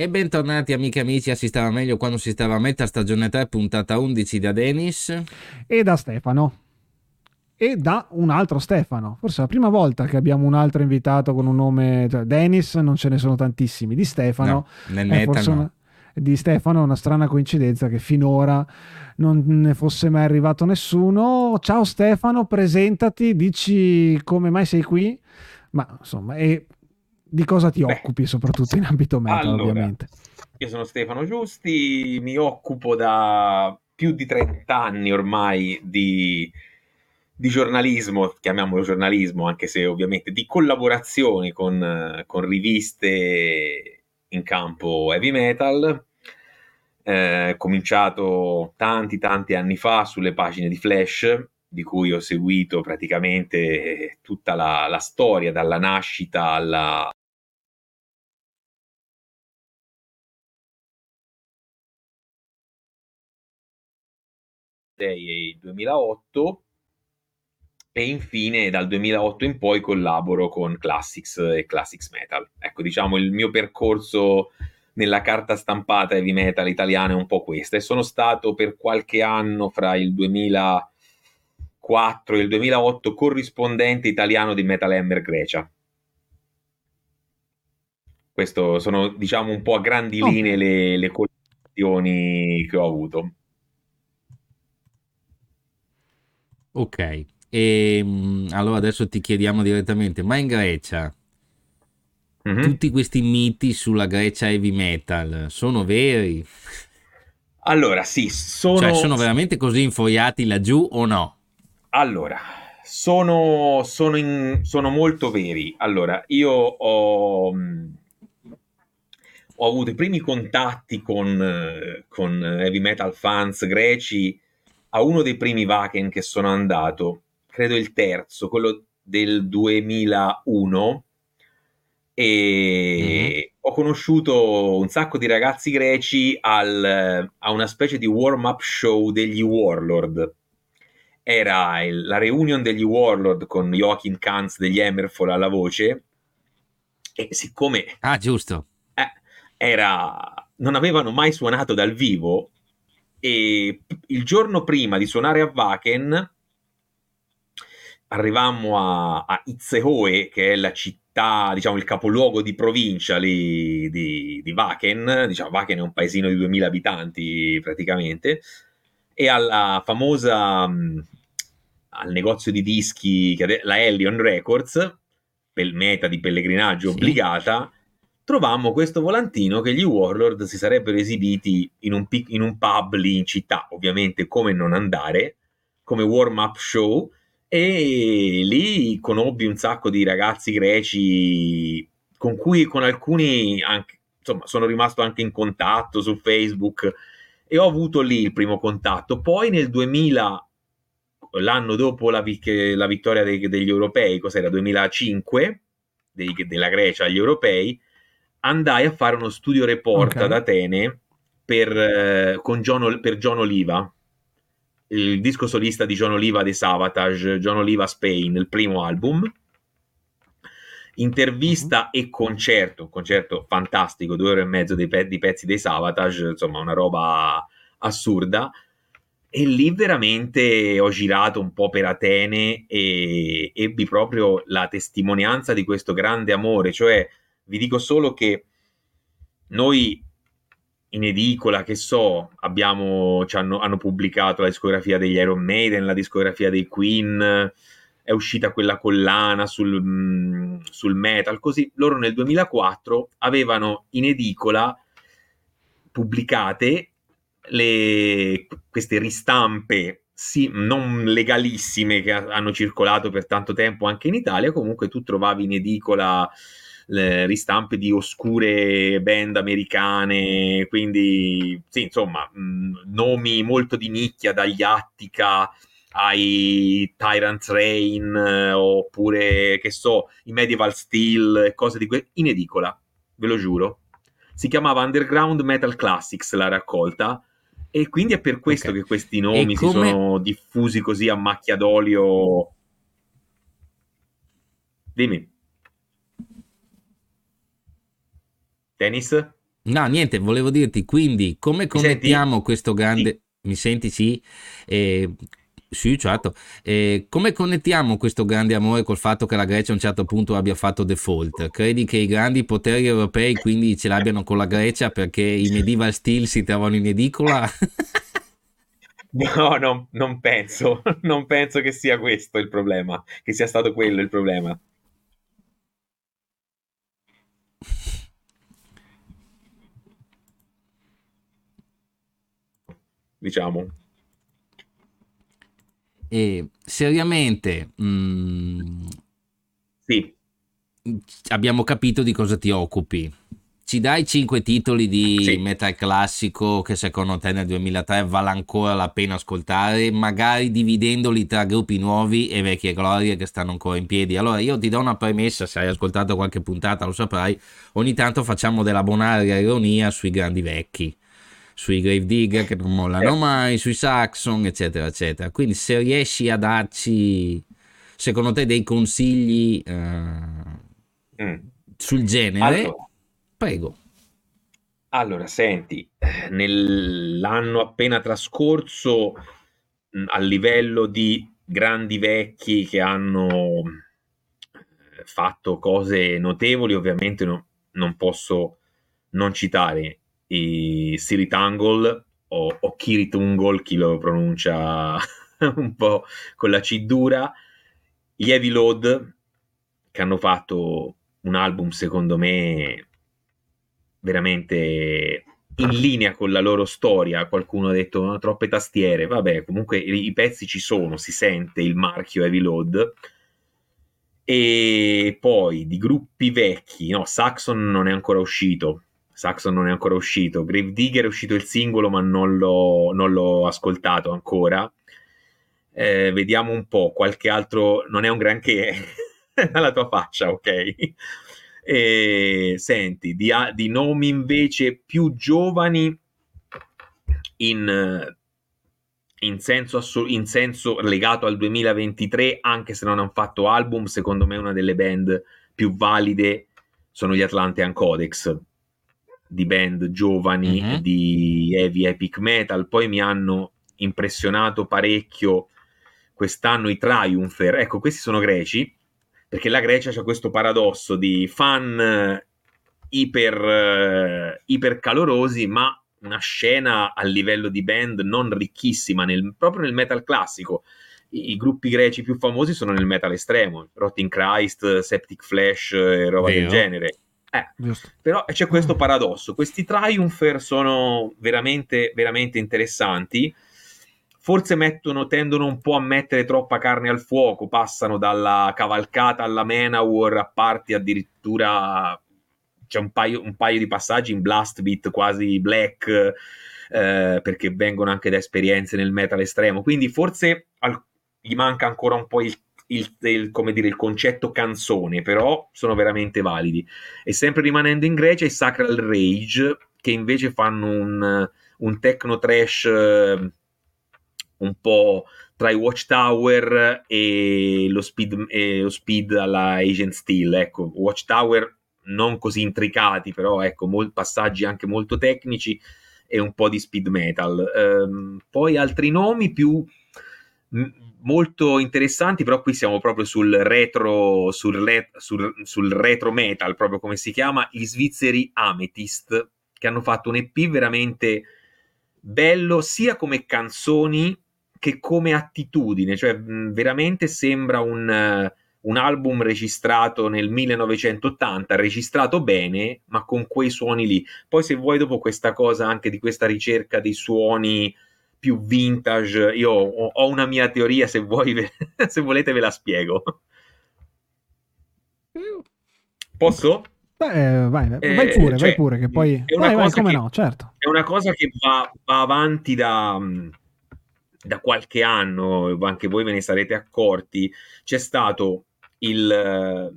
E bentornati amiche e amici a Si stava meglio quando si stava a metà stagione 3, puntata 11 da Denis. E da Stefano. E da un altro Stefano. Forse è la prima volta che abbiamo un altro invitato con un nome. Cioè, Dennis, non ce ne sono tantissimi. Di Stefano. No, nel metal no. una, di Stefano è una strana coincidenza che finora non ne fosse mai arrivato nessuno. Ciao Stefano, presentati, dici come mai sei qui. Ma insomma, e di cosa ti Beh, occupi, soprattutto in ambito metal, allora, ovviamente? Io sono Stefano Giusti, mi occupo da più di 30 anni ormai di, di giornalismo, chiamiamolo giornalismo, anche se ovviamente di collaborazioni con, con riviste in campo heavy metal. Eh, cominciato tanti tanti anni fa sulle pagine di Flash, di cui ho seguito praticamente eh, tutta la, la storia, dalla nascita alla, e eh, il 2008 e infine dal 2008 in poi collaboro con Classics e Classics Metal. Ecco, diciamo il mio percorso nella carta stampata heavy metal italiana è un po' questo e sono stato per qualche anno fra il 2000 e il 2008 corrispondente italiano di Metal Hammer Grecia. Questo sono, diciamo, un po' a grandi oh. linee le, le collezioni che ho avuto. Ok, e allora adesso ti chiediamo direttamente, ma in Grecia mm-hmm. tutti questi miti sulla Grecia heavy metal sono veri? Allora, sì, sono... Cioè, sono veramente così infoiati laggiù o no? Allora, sono, sono, in, sono molto veri. Allora, io ho, ho avuto i primi contatti con, con heavy metal fans greci a uno dei primi Wacken che sono andato, credo il terzo, quello del 2001, e mm-hmm. ho conosciuto un sacco di ragazzi greci al, a una specie di warm-up show degli Warlord. Era il, la reunion degli Warlord con Joachim Kanz degli Hammerfall alla voce, e siccome... Ah, giusto. Eh, era, non avevano mai suonato dal vivo, e il giorno prima di suonare a Wacken arrivammo a, a Itzehoe, che è la città, diciamo il capoluogo di provincia lì, di, di Wacken, diciamo Wacken è un paesino di 2000 abitanti praticamente, e alla famosa, al negozio di dischi, la Ellion Records, per meta di pellegrinaggio sì. obbligata, trovammo questo volantino che gli Warlord si sarebbero esibiti in un, pic- in un pub lì in città, ovviamente come non andare, come warm-up show, e lì conobbi un sacco di ragazzi greci con cui con alcuni anche, insomma, sono rimasto anche in contatto su Facebook e ho avuto lì il primo contatto. Poi nel 2000, l'anno dopo la, la vittoria dei, degli europei, cos'era? 2005, dei, della Grecia agli europei, andai a fare uno studio report okay. ad Atene per, eh, con John, per John Oliva, il disco solista di John Oliva dei Savatage, John Oliva Spain, il primo album. Intervista uh-huh. e concerto, un concerto fantastico, due ore e mezzo pe- di pezzi dei Savatage, insomma una roba assurda. E lì veramente ho girato un po' per Atene e ebbi proprio la testimonianza di questo grande amore, cioè vi dico solo che noi in edicola, che so, abbiamo, hanno, hanno, pubblicato la discografia degli Iron Maiden, la discografia dei Queen, è uscita quella collana sul, mm, sul metal, così loro nel 2004 avevano in edicola pubblicate le, queste ristampe sì, non legalissime che hanno circolato per tanto tempo anche in Italia, comunque tu trovavi in edicola ristampe di oscure band americane, quindi sì, insomma, mh, nomi molto di nicchia, dagli Attica ai Tyrant Rain, eh, oppure che so, i Medieval Steel, cose di que- in edicola, ve lo giuro. Si chiamava Underground Metal Classics la raccolta. E quindi è per questo okay. che questi nomi come... si sono diffusi così a macchia d'olio. Dimmi. Dennis? No, niente, volevo dirti, quindi come connettiamo questo grande... Sì. Mi senti, sì? Eh, sì, certo. Eh, come connettiamo questo grande amore col fatto che la Grecia a un certo punto abbia fatto default? Credi che i grandi poteri europei quindi ce l'abbiano con la Grecia perché i medieval steel si trovano in edicola? No, no, non penso, non penso che sia questo il problema, che sia stato quello il problema. Diciamo. E seriamente, mh, mm, sì. abbiamo capito di cosa ti occupi. Ci dai cinque titoli di sì. metal classico che secondo te nel 2003 vale ancora la pena ascoltare, magari dividendoli tra gruppi nuovi e vecchie glorie che stanno ancora in piedi. Allora io ti do una premessa, se hai ascoltato qualche puntata lo saprai, ogni tanto facciamo della bonaria ironia sui grandi vecchi sui Gravedigger che non mollano eh. mai, sui Saxon, eccetera, eccetera. Quindi se riesci a darci, secondo te, dei consigli uh, mm. sul genere, allora, prego. Allora, senti, nell'anno appena trascorso, mm, a livello di grandi vecchi che hanno eh, fatto cose notevoli, ovviamente no, non posso non citare i Siritangol o, o Kiritungol, chi lo pronuncia un po' con la C dura, gli Heavy Load, che hanno fatto un album secondo me veramente in linea con la loro storia. Qualcuno ha detto no, troppe tastiere, vabbè, comunque i, i, pezzi ci sono, si sente il marchio Heavy Load. E poi di gruppi vecchi, no, Saxon non è ancora uscito, Saxon non è ancora uscito. Grave Digger è uscito il singolo, ma non l'ho, non l'ho ascoltato ancora. Eh, vediamo un po', qualche altro non è un granché alla tua faccia, ok? E, senti, di, di nomi invece più giovani in, in, senso assol- in senso legato al 2023, anche se non hanno fatto album, secondo me una delle band più valide sono gli Atlantean Codex di band giovani mm-hmm. di heavy epic metal. Poi mi hanno impressionato parecchio quest'anno i Triumpher. Ecco, questi sono greci, perché la Grecia c'è questo paradosso di fan eh, iper, uh, iper calorosi, ma una scena a livello di band non ricchissima, nel, proprio nel metal classico. I, I, gruppi greci più famosi sono nel metal estremo, Rotting Christ, Septic Flash e roba Vero. del genere eh, però c'è questo paradosso, questi Triumpher sono veramente, veramente interessanti, forse mettono, tendono un po' a mettere troppa carne al fuoco, passano dalla cavalcata alla Manowar a parti addirittura, c'è un paio, un paio di passaggi in blast beat quasi black, eh, perché vengono anche da esperienze nel metal estremo, quindi forse al, gli manca ancora un po' il il, il, dire, il concetto canzone, però sono veramente validi. E sempre rimanendo in Grecia, i Sacral Rage, che invece fanno un, un techno trash eh, un po' tra i Watchtower e lo speed, e lo speed alla Agent Steel. Ecco, Watchtower non così intricati, però ecco, mol- passaggi anche molto tecnici e un po' di speed metal. Um, poi altri nomi più molto interessanti, però qui siamo proprio sul retro, sul, re, sul, sul retro metal, proprio come si chiama, gli svizzeri Amethyst, che hanno fatto un EP veramente bello sia come canzoni che come attitudine, cioè mh, veramente sembra un, uh, un, album registrato nel 1980, registrato bene, ma con quei suoni lì. Poi se vuoi dopo questa cosa anche di questa ricerca dei suoni più vintage. Io ho, una mia teoria, se, vuoi, se volete ve la spiego. Posso? Beh, vai, vai, vai pure, eh, cioè, vai pure, che poi... Vai, vai, come che, no, certo. È una cosa che va, va avanti da, da, qualche anno, anche voi ve ne sarete accorti, c'è stato il,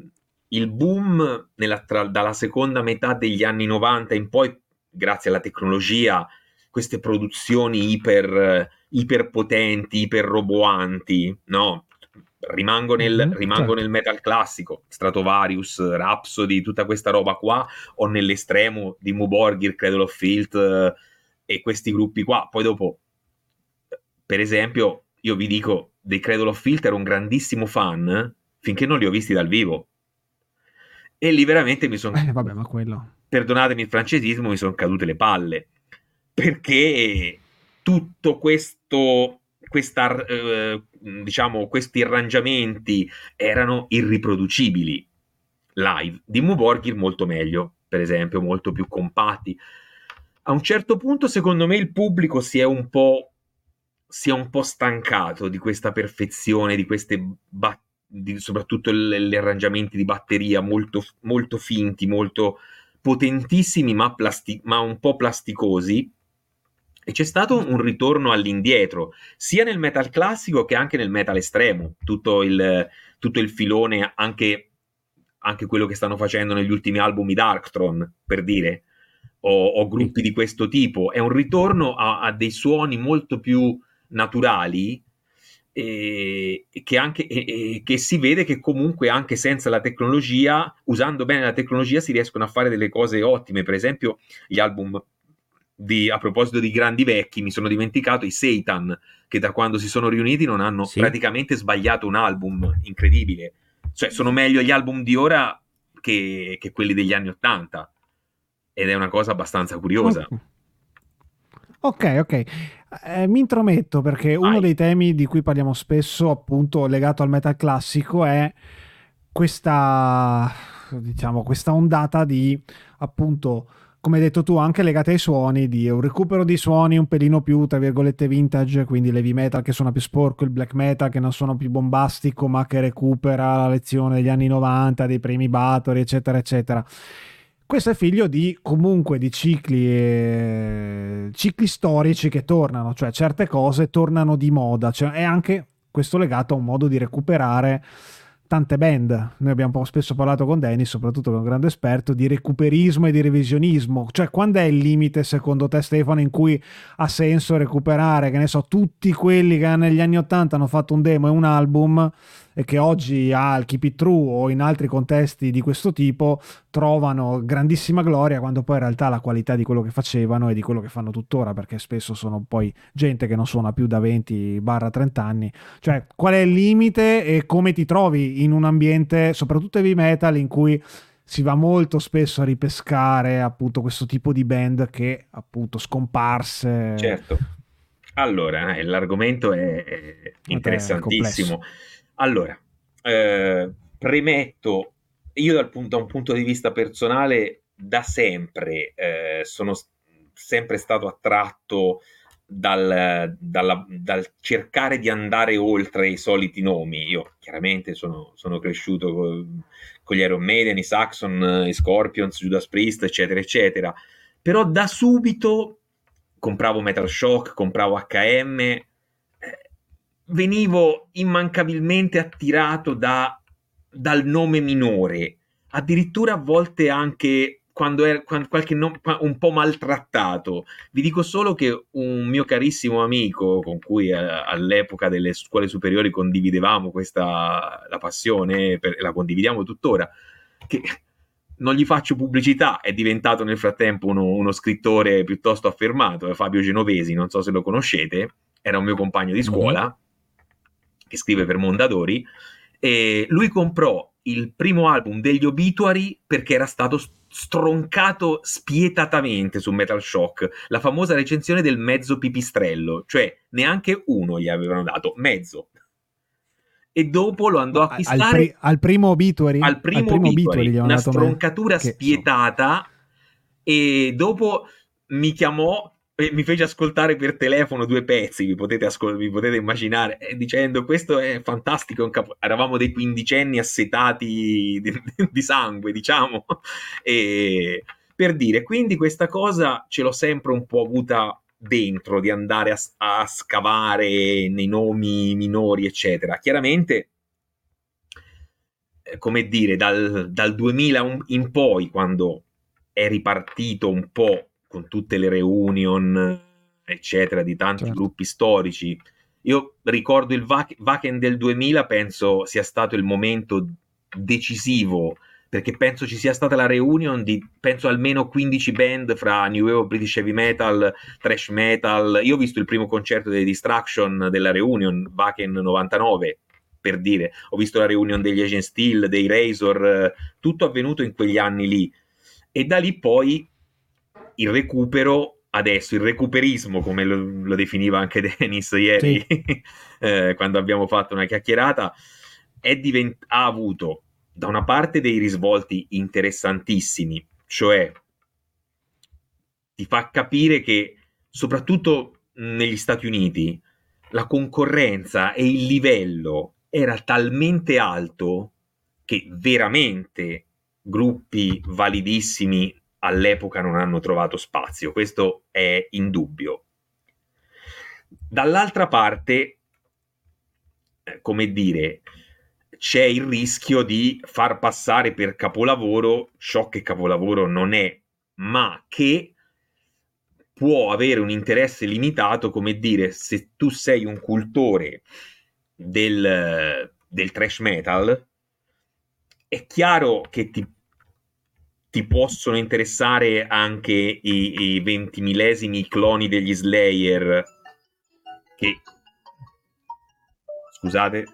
il boom nella, tra, dalla seconda metà degli anni 90 in poi, grazie alla tecnologia, queste produzioni iper, iper potenti, iper roboanti, no? rimango nel, mm-hmm, rimango certo. nel metal classico, Stratovarius, Rhapsody, tutta questa roba qua, o nell'estremo di Muborgir, Cradle of Filth eh, e questi gruppi qua. Poi dopo, per esempio, io vi dico, dei Cradle of Filth ero un grandissimo fan finché non li ho visti dal vivo. E lì veramente mi sono... Eh, vabbè, ma quello... Perdonatemi il francesismo, mi sono cadute le palle. Perché tutto questo questa, eh, diciamo, questi arrangiamenti erano irriproducibili live. Di Muborgir molto meglio, per esempio, molto più compatti. A un certo punto, secondo me, il pubblico si è un po', si è un po stancato di questa perfezione, di queste battaglie soprattutto gli arrangiamenti di batteria molto, molto finti, molto potentissimi, ma, plasti- ma un po' plasticosi e c'è stato un ritorno all'indietro, sia nel metal classico che anche nel metal estremo, tutto il, tutto il filone, anche, anche, quello che stanno facendo negli ultimi album di Darktron, per dire, o, o gruppi di questo tipo. È un ritorno a, a dei suoni molto più naturali e, che, anche, e, che si vede che comunque anche senza la tecnologia, usando bene la tecnologia, si riescono a fare delle cose ottime. Per esempio, gli album di, a proposito di grandi vecchi, mi sono dimenticato i Satan, che da quando si sono riuniti non hanno sì. praticamente sbagliato un album incredibile. Cioè, sono meglio gli album di ora che, che quelli degli anni Ottanta. Ed è una cosa abbastanza curiosa. Ok, ok. Eh, mi intrometto perché Vai. uno dei temi di cui parliamo spesso, appunto legato al metal classico, è questa, diciamo, questa ondata di appunto come hai detto tu, anche legate ai suoni, di un recupero di suoni un pelino più, tra virgolette, vintage, quindi l'heavy metal che suona più sporco, il black metal che non suona più bombastico, ma che recupera la lezione degli anni 90, dei primi Bathory, eccetera, eccetera. Questo è figlio di comunque di cicli, e... cicli storici che tornano, cioè certe cose tornano di moda, cioè è anche questo legato a un modo di recuperare tante band. Noi abbiamo spesso parlato con Dennis, soprattutto che è un grande esperto, di recuperismo e di revisionismo. Cioè, quando è il limite, secondo te, Stefano, in cui ha senso recuperare, che ne so, tutti quelli che negli anni Ottanta hanno fatto un demo e un album e che oggi al Keep It True o in altri contesti di questo tipo trovano grandissima gloria quando poi in realtà la qualità di quello che facevano e di quello che fanno tuttora perché spesso sono poi gente che non suona più da 20-30 anni. Cioè qual è il limite e come ti trovi in un ambiente soprattutto heavy metal in cui si va molto spesso a ripescare appunto questo tipo di band che appunto scomparse? Certo. Allora, eh, l'argomento è interessantissimo. È allora, eh, premetto, io dal punto, da un punto di vista personale, da sempre eh, sono sempre stato attratto dal, dalla, dal, cercare di andare oltre i soliti nomi. Io chiaramente sono, sono cresciuto con, con, gli Iron Maiden, i Saxon, i Scorpions, Judas Priest, eccetera, eccetera. Però da subito compravo Metal Shock, compravo HM, venivo immancabilmente attirato da, dal nome minore, addirittura a volte anche quando era qualche nome un po' maltrattato. Vi dico solo che un mio carissimo amico con cui eh, all'epoca delle scuole superiori condividevamo questa la passione, per, la condividiamo tuttora, che non gli faccio pubblicità, è diventato nel frattempo uno, uno scrittore piuttosto affermato, è Fabio Genovesi, non so se lo conoscete, era un mio compagno di scuola. Mm-hmm che scrive per Mondadori, e lui comprò il primo album degli Obituary perché era stato stroncato spietatamente su Metal Shock, la famosa recensione del mezzo pipistrello, cioè neanche uno gli avevano dato, mezzo. E dopo lo andò a acquistare al, pri- al primo Obituary, al primo, al primo obituary, obituary una stroncatura me... spietata e dopo mi chiamò mi fece ascoltare per telefono due pezzi, vi potete, ascol- vi potete immaginare, eh, dicendo questo è fantastico, capo- eravamo dei quindicenni assetati di, di sangue, diciamo, e per dire, quindi questa cosa ce l'ho sempre un po' avuta dentro, di andare a, a scavare nei nomi minori, eccetera. Chiaramente, eh, come dire, dal, dal 2000 in poi, quando è ripartito un po' con tutte le reunion, eccetera, di tanti certo. gruppi storici io ricordo il Wacken del 2000, penso sia stato il momento decisivo perché penso ci sia stata la reunion di penso almeno 15 band fra New Wave British Heavy Metal, Thrash Metal. Io ho visto il primo concerto dei Distraction della reunion, Wacken 99, per dire. Ho visto la reunion degli Agent Steel, dei Razor, tutto avvenuto in quegli anni lì. E da lì poi il recupero adesso, il recuperismo, come lo, lo definiva anche Dennis ieri, sì. eh, quando abbiamo fatto una chiacchierata, divent- ha avuto da una parte dei risvolti interessantissimi, cioè ti fa capire che soprattutto negli Stati Uniti la concorrenza e il livello era talmente alto che veramente gruppi validissimi all'epoca non hanno trovato spazio, questo è indubbio. Dall'altra parte, eh, come dire, c'è il rischio di far passare per capolavoro ciò che capolavoro non è, ma che può avere un interesse limitato, come dire, se tu sei un cultore del, del trash metal, è chiaro che ti, ti possono interessare anche i, i 20 millesimi cloni degli Slayer che scusate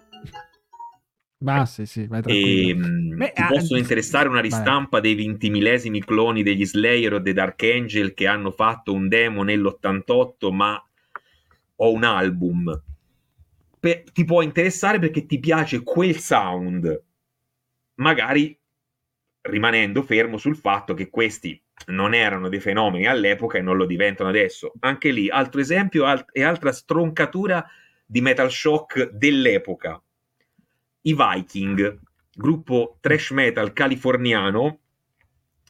ma sì, sì, vai e, ehm, Beh, ti ah, possono interessare una ristampa vai. dei 20 millesimi cloni degli Slayer o dei Dark Angel che hanno fatto un demo nell'88, ma ho un album. Pe- ti può interessare perché ti piace quel sound, magari rimanendo fermo sul fatto che questi non erano dei fenomeni all'epoca e non lo diventano adesso. Anche lì, altro esempio alt- e altra stroncatura di Metal Shock dell'epoca i Viking, gruppo thrash metal californiano,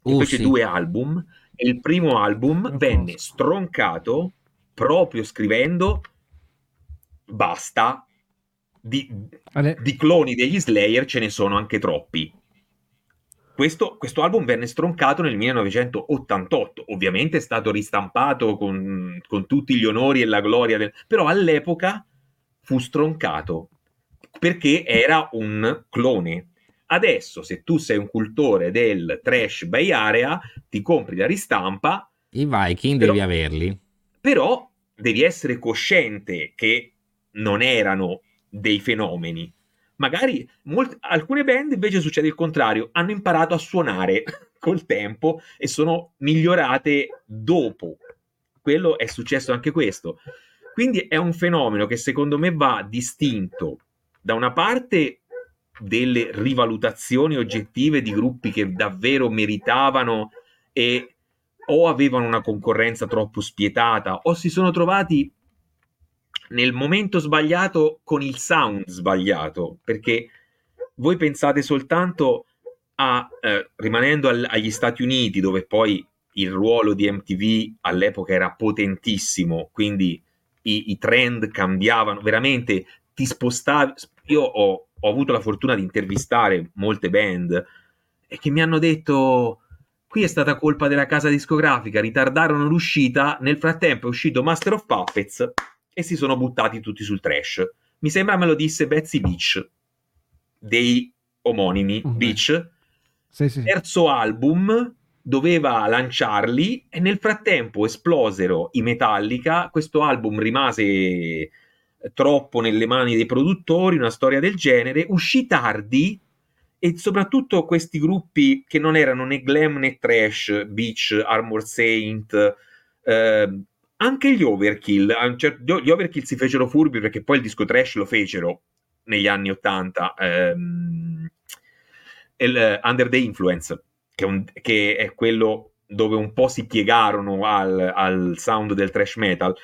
uh, fece sì. due album e il primo album venne stroncato proprio scrivendo basta di, di, cloni degli Slayer ce ne sono anche troppi. Questo, questo, album venne stroncato nel 1988, ovviamente è stato ristampato con, con tutti gli onori e la gloria, del, però all'epoca fu stroncato perché era un clone. Adesso, se tu sei un cultore del trash Bay Area, ti compri la ristampa. I Viking però, devi averli. Però devi essere cosciente che non erano dei fenomeni. Magari molt- alcune band invece succede il contrario, hanno imparato a suonare col tempo e sono migliorate dopo. Quello è successo anche questo. Quindi è un fenomeno che secondo me va distinto da una parte delle rivalutazioni oggettive di gruppi che davvero meritavano e o avevano una concorrenza troppo spietata o si sono trovati nel momento sbagliato con il sound sbagliato perché voi pensate soltanto a eh, rimanendo al, agli Stati Uniti dove poi il ruolo di MTV all'epoca era potentissimo quindi i, i trend cambiavano veramente ti spostavi io ho, ho avuto la fortuna di intervistare molte band e che mi hanno detto qui è stata colpa della casa discografica, ritardarono l'uscita, nel frattempo è uscito Master of Puppets e si sono buttati tutti sul trash. Mi sembra me lo disse Betsy Beach, dei omonimi okay. Beach. Sì, sì. Terzo album, doveva lanciarli e nel frattempo esplosero i Metallica, questo album rimase troppo nelle mani dei produttori, una storia del genere, uscì tardi e soprattutto questi gruppi che non erano né glam né trash, Beach, Armor Saint, eh, anche gli Overkill, gli Overkill si fecero furbi perché poi il disco trash lo fecero negli anni 80, ehm, il, Under the Influence, che è, un, che è, quello dove un po' si piegarono al, al sound del trash metal.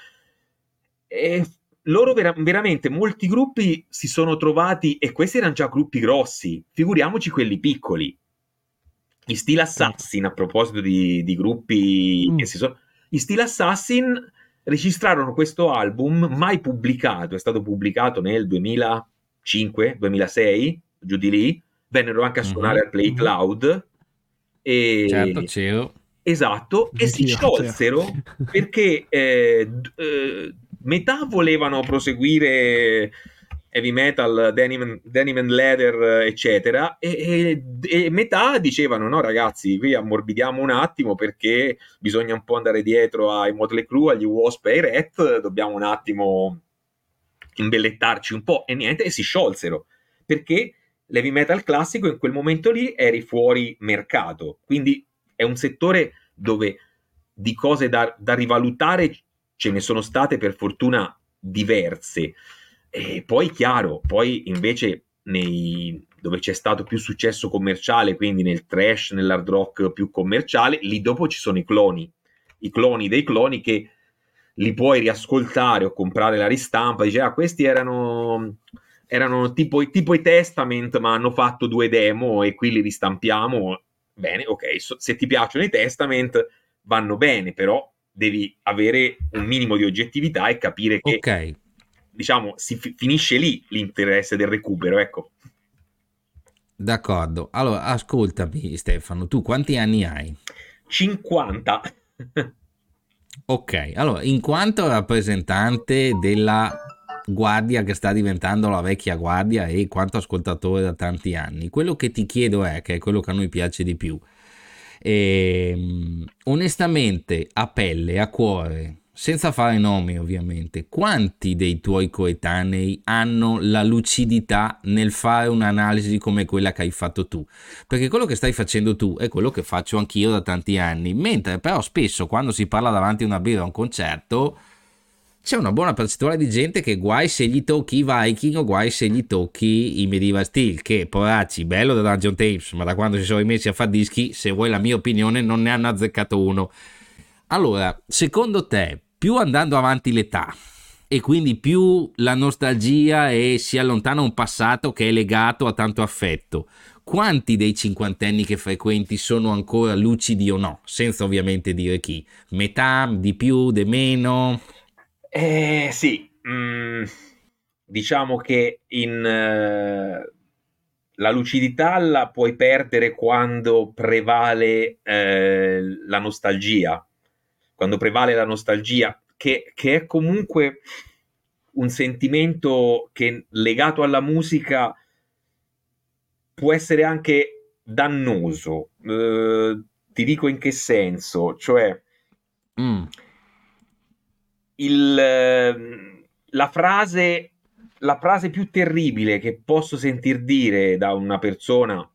E loro vera- veramente molti gruppi si sono trovati e questi erano già gruppi grossi, figuriamoci quelli piccoli. Gli Steel Assassin, a proposito di, di gruppi mm. che si sono... Gli Steel Assassin registrarono questo album mai pubblicato, è stato pubblicato nel 2005-2006, giù di lì, vennero anche a mhm. suonare mm-hmm. al Play Cloud. E... Certo, c'ero. Esatto, e si sciolsero perché eh, eh, metà volevano proseguire heavy metal, denim, denim and leather, eccetera, e, e, e, metà dicevano: no, ragazzi, qui ammorbidiamo un attimo perché bisogna un po' andare dietro ai Motley Crue, agli Wasp e ai Rat, dobbiamo un attimo imbellettarci un po' e niente, e si sciolsero. Perché l'heavy metal classico in quel momento lì eri fuori mercato, quindi è un settore dove di cose da, da rivalutare ce ne sono state per fortuna diverse e poi chiaro, poi invece nei, dove c'è stato più successo commerciale, quindi nel trash, nell'hard rock più commerciale, lì dopo ci sono i cloni, i cloni dei cloni che li puoi riascoltare o comprare la ristampa, dice ah questi erano, erano tipo, tipo i Testament ma hanno fatto due demo e qui li ristampiamo, bene, ok, so, se ti piacciono i Testament vanno bene, però devi avere un minimo di oggettività e capire che okay diciamo, si fi- finisce lì l'interesse del recupero, ecco. D'accordo. Allora, ascoltami Stefano, tu quanti anni hai? 50. ok, allora, in quanto rappresentante della guardia che sta diventando la vecchia guardia e quanto ascoltatore da tanti anni, quello che ti chiedo è, che è quello che a noi piace di più, e, onestamente, a pelle, a cuore, senza fare nomi ovviamente, quanti dei tuoi coetanei hanno la lucidità nel fare un'analisi come quella che hai fatto tu? Perché quello che stai facendo tu è quello che faccio anch'io da tanti anni, mentre però spesso quando si parla davanti a una birra a un concerto c'è una buona percentuale di gente che guai se gli tocchi i Viking o guai se gli tocchi i Medieval Steel, che poracci, bello da Dungeon Tapes, ma da quando si sono rimessi a fare dischi, se vuoi la mia opinione, non ne hanno azzeccato uno. Allora, secondo te, più andando avanti l'età e quindi più la nostalgia e si allontana un passato che è legato a tanto affetto. Quanti dei cinquantenni che frequenti sono ancora lucidi o no? Senza ovviamente dire chi. Metà, di più, di meno? Eh sì, mm, diciamo che in, eh, la lucidità la puoi perdere quando prevale eh, la nostalgia quando prevale la nostalgia, che, che è comunque un sentimento che legato alla musica può essere anche dannoso. Uh, ti dico in che senso, cioè mm. il, la, frase, la frase più terribile che posso sentir dire da una persona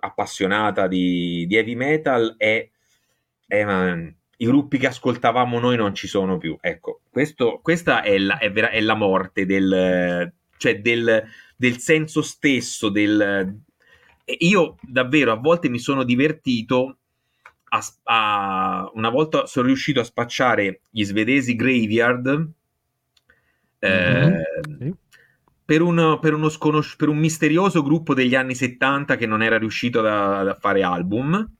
appassionata di, di heavy metal è, è man, i gruppi che ascoltavamo noi non ci sono più. Ecco, questo, questa è la, è, vera, è la morte del, cioè del, del senso stesso del... Io davvero a volte mi sono divertito a, a, una volta sono riuscito a spacciare gli svedesi Graveyard mm-hmm. eh, per, un, per, uno sconosci- per, un, misterioso gruppo degli anni 70 che non era riuscito a fare album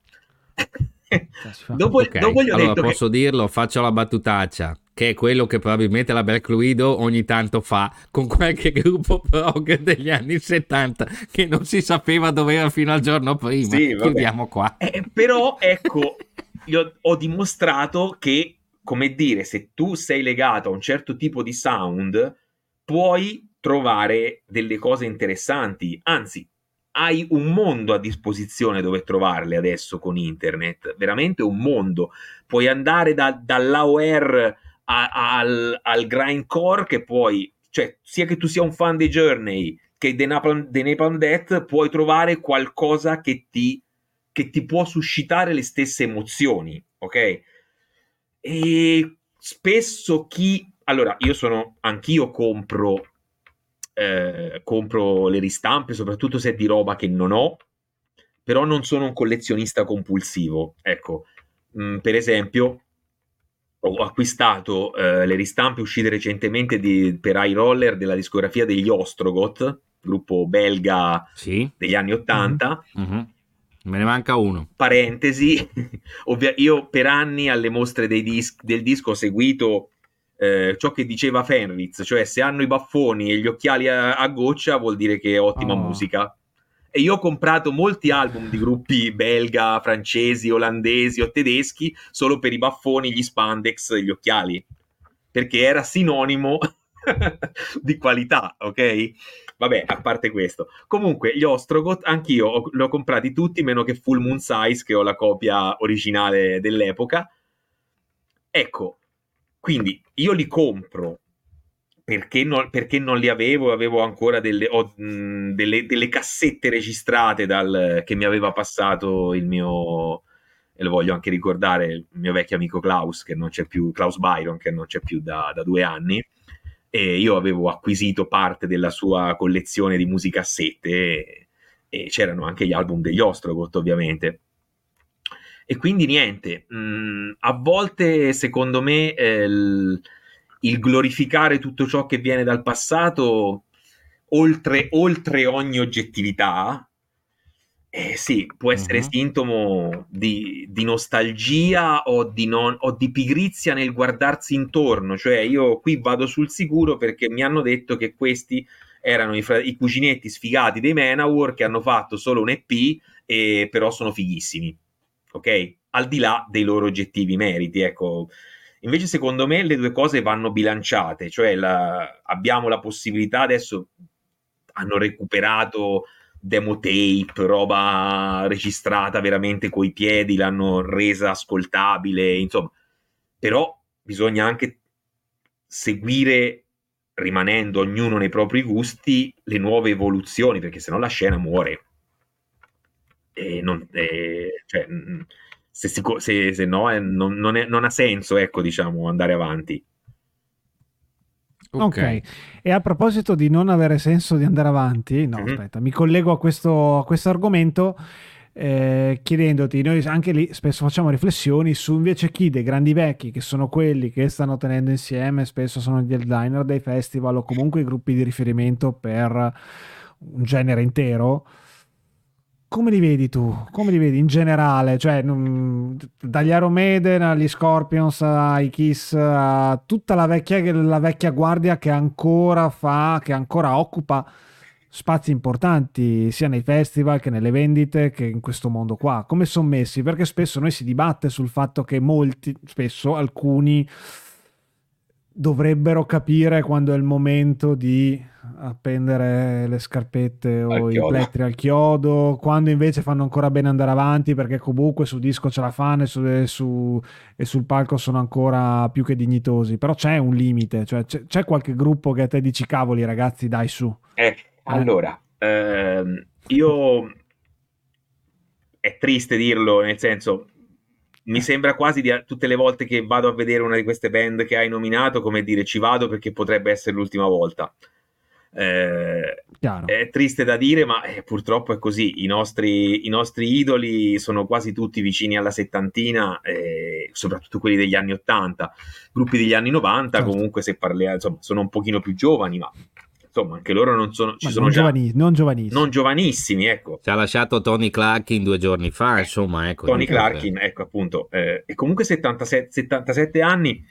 dopo, okay. dopo gli ho allora, detto posso che... dirlo, faccio la battutaccia che è quello che probabilmente la Black Widow ogni tanto fa con qualche gruppo prog degli anni 70 che non si sapeva dove era fino al giorno prima. Sì, Chiudiamo qua. Eh, però ecco, io ho dimostrato che, come dire, se tu sei legato a un certo tipo di sound, puoi trovare delle cose interessanti. Anzi, hai un mondo a disposizione dove trovarle adesso con internet, veramente un mondo. Puoi andare da, dall'AOR a, a, al, al grindcore che puoi, cioè sia che tu sia un fan dei Journey che dei Napalm, dei Napalm Death, puoi trovare qualcosa che ti, che ti può suscitare le stesse emozioni, ok? E spesso chi... Allora, io sono, anch'io compro eh, compro le ristampe, soprattutto se è di roba che non ho, però non sono un collezionista compulsivo. Ecco, mh, mm, per esempio, ho acquistato eh, le ristampe uscite recentemente di, per High Roller della discografia degli Ostrogoth, gruppo belga sì. degli anni Ottanta. Mm-hmm. Mm-hmm. Me ne manca uno. Parentesi, ovvia- io per anni alle mostre dis- del disco ho seguito eh, ciò che diceva Fenritz, cioè se hanno i baffoni e gli occhiali a, a goccia vuol dire che è ottima oh. musica. E io ho comprato molti album di gruppi belga, francesi, olandesi o tedeschi solo per i baffoni, gli spandex e gli occhiali. perché era sinonimo di qualità, ok? Vabbè, a parte questo. Comunque, gli Ostrogoth, anch'io li ho comprati tutti, meno che Full Moon Size, che ho la copia originale dell'epoca. Ecco, quindi io li compro perché non, perché non, li avevo, avevo ancora delle, ho, mh, delle, delle cassette registrate dal, che mi aveva passato il mio, e lo voglio anche ricordare, il mio vecchio amico Klaus, che non c'è più, Klaus Byron, che non c'è più da, da due anni, e io avevo acquisito parte della sua collezione di musicassette e, e c'erano anche gli album degli Ostrogoth, ovviamente. E quindi niente, mh, a volte secondo me eh, il, il glorificare tutto ciò che viene dal passato oltre, oltre ogni oggettività, eh, sì, può essere uh-huh. sintomo di, di nostalgia o di, non, o di, pigrizia nel guardarsi intorno. Cioè, io qui vado sul sicuro perché mi hanno detto che questi erano i, i cuginetti sfigati dei Manowar che hanno fatto solo un EP, e però sono fighissimi. Ok? Al di là dei loro oggettivi meriti, ecco Invece, secondo me, le due cose vanno bilanciate, cioè la, abbiamo la possibilità adesso hanno recuperato demo tape, roba registrata veramente coi piedi, l'hanno resa ascoltabile, insomma, però bisogna anche seguire rimanendo ognuno nei propri gusti le nuove evoluzioni, perché sennò la scena muore. E non, e, cioè, se, si, se, se no è, non, non, è, non, ha senso, ecco, diciamo, andare avanti. Ok, okay. e a proposito di non avere senso di andare avanti, no, mm-hmm. aspetta, mi collego a questo, a questo argomento eh, chiedendoti, noi anche lì spesso facciamo riflessioni su invece chi dei grandi vecchi, che sono quelli che stanno tenendo insieme, spesso sono gli headliner dei festival o comunque i gruppi di riferimento per un genere intero come li vedi tu? Come li vedi in generale? Cioè, dagli Iron Maiden agli Scorpions ai Kiss, a tutta la vecchia, la vecchia guardia che ancora fa, che ancora occupa spazi importanti sia nei festival che nelle vendite che in questo mondo qua. Come sono messi? Perché spesso noi si dibatte sul fatto che molti, spesso alcuni dovrebbero capire quando è il momento di appendere le scarpette o i plettri al chiodo, quando invece fanno ancora bene andare avanti perché comunque sul disco ce la fanno e, su, e, su, e sul palco sono ancora più che dignitosi, però c'è un limite, cioè c'è, c'è, qualche gruppo che a te dici cavoli ragazzi dai su. Eh, allora, ehm, io è triste dirlo, nel senso mi sembra quasi di tutte le volte che vado a vedere una di queste band che hai nominato come dire ci vado perché potrebbe essere l'ultima volta. Eh, è triste da dire, ma eh, purtroppo è così. I nostri, I nostri, idoli sono quasi tutti vicini alla settantina, eh, soprattutto quelli degli anni 80. Gruppi degli anni 90, certo. comunque, se parliamo, insomma, sono un pochino più giovani, ma insomma, anche loro non sono, ci sono non già giovani, non giovanissimi. Non giovanissimi, ecco. Ci ha lasciato Tony Clarkin due giorni fa, insomma, ecco. Tony Clarkin, ecco, appunto. Eh, e comunque 77, 77 anni.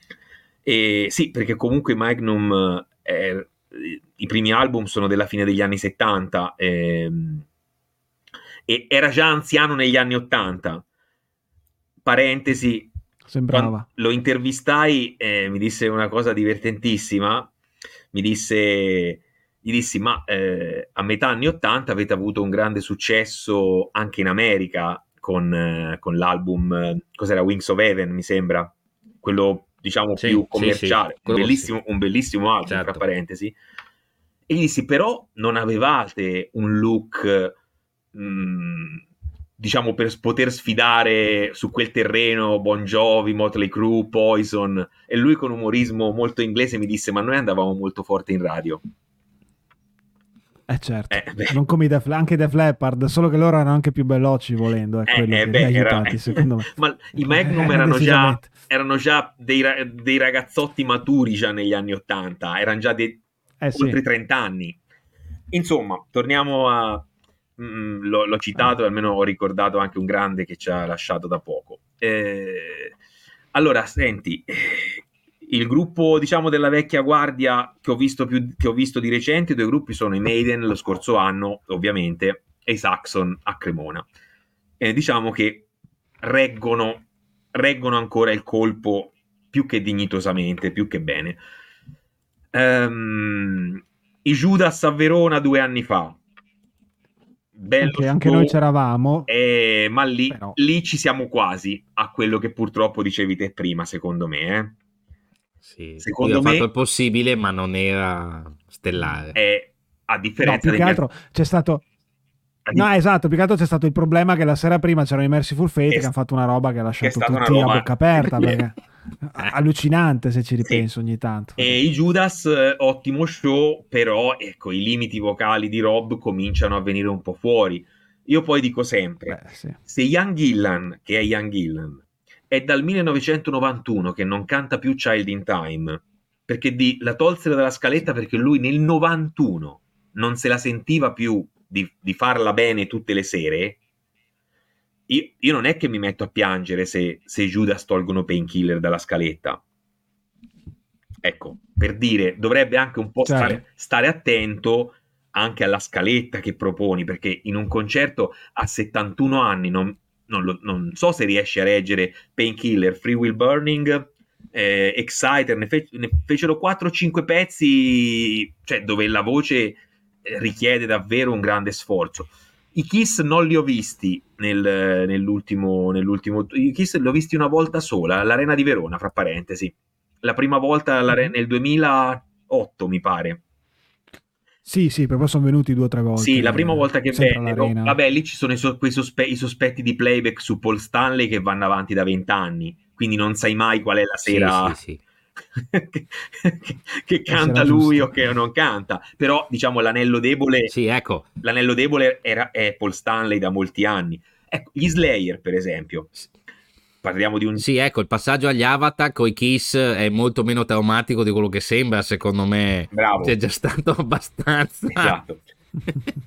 E sì, perché comunque Magnum è i primi album sono della fine degli anni 70 ehm, e era già anziano negli anni 80. Parentesi, Sembrava. lo intervistai e mi disse una cosa divertentissima. Mi disse, gli dissi, ma eh, a metà anni 80 avete avuto un grande successo anche in America con, eh, con l'album, cos'era, Wings of Heaven, mi sembra, quello diciamo sì, più commerciale, sì, sì, un, bellissimo, un, bellissimo, album, certo. tra parentesi. E gli dissi, però non avevate un look, mh, mm, diciamo, per poter sfidare su quel terreno Bon Jovi, Motley Crue, Poison. E lui con umorismo molto inglese mi disse, ma noi andavamo molto forte in radio. Eh certo, eh, non come i Def, anche i Def Leppard, solo che loro erano anche più veloci volendo, è eh, eh, beh, aiutati, era, secondo me. Ma i Magnum erano già, erano già dei, dei, ragazzotti maturi già negli anni Ottanta, erano già dei, eh, oltre sì. 30 anni. Insomma, torniamo a... Mh, mm, l'ho, l'ho, citato, almeno ho ricordato anche un grande che ci ha lasciato da poco. Eh, allora, senti, il gruppo, diciamo, della vecchia guardia che ho visto, più, che ho visto di recente, i due gruppi sono i Maiden lo scorso anno, ovviamente, e i Saxon a Cremona. E diciamo che reggono, reggono ancora il colpo più che dignitosamente, più che bene. Um, I Judas a Verona due anni fa. Bello okay, anche noi c'eravamo. Eh, ma lì, lì, ci siamo quasi a quello che purtroppo dicevi te prima, secondo me. Eh. Sì, secondo me ha fatto il possibile, ma non era stellare. È, a differenza no, più che altro c'è stato No, esatto, più che altro c'è stato il problema che la sera prima c'erano i Merciful Fate che, che hanno fatto una roba che ha lasciato tutti roba... a bocca aperta, perché allucinante se ci ripenso sì. ogni tanto. E i Judas, eh, ottimo show, però ecco, i limiti vocali di Rob cominciano a venire un po' fuori. Io poi dico sempre, Beh, sì. se Ian Gillan, che è Ian Gillan, è dal 1991 che non canta più Child in Time, perché di, la tolsero dalla scaletta perché lui nel 91 non se la sentiva più di, di farla bene tutte le sere, io, io, non è che mi metto a piangere se, se Judas tolgono Painkiller dalla scaletta. Ecco, per dire, dovrebbe anche un po' certo. stare, stare, attento anche alla scaletta che proponi, perché in un concerto a 71 anni non, non, lo, non so se riesce a reggere Painkiller, Free Will Burning, eh, Exciter, ne, fe- ne fecero 4-5 pezzi, cioè dove la voce richiede davvero un grande sforzo. I Kiss non li ho visti nel, nell'ultimo, nell'ultimo. I Kiss li ho visti una volta sola, all'Arena di Verona, fra parentesi. La prima volta mhm. nel 2008, mi pare. Sì, sì, poi sono venuti due o tre volte. Sì, la prima volta che vennero. Vabbè, lì ci sono i, so- sospe- i, sospetti di playback su Paul Stanley che vanno avanti da vent'anni, quindi non sai mai qual è la sera. Sì, sì, sì che, che canta lui giusto. o che non canta, però diciamo l'anello debole, sì, ecco. l'anello debole era, è Paul Stanley da molti anni. Ecco, gli Slayer per esempio, parliamo di un... Sì, ecco, il passaggio agli Avatar con i Kiss è molto meno traumatico di quello che sembra, secondo me. Bravo. C'è già stato abbastanza. Esatto.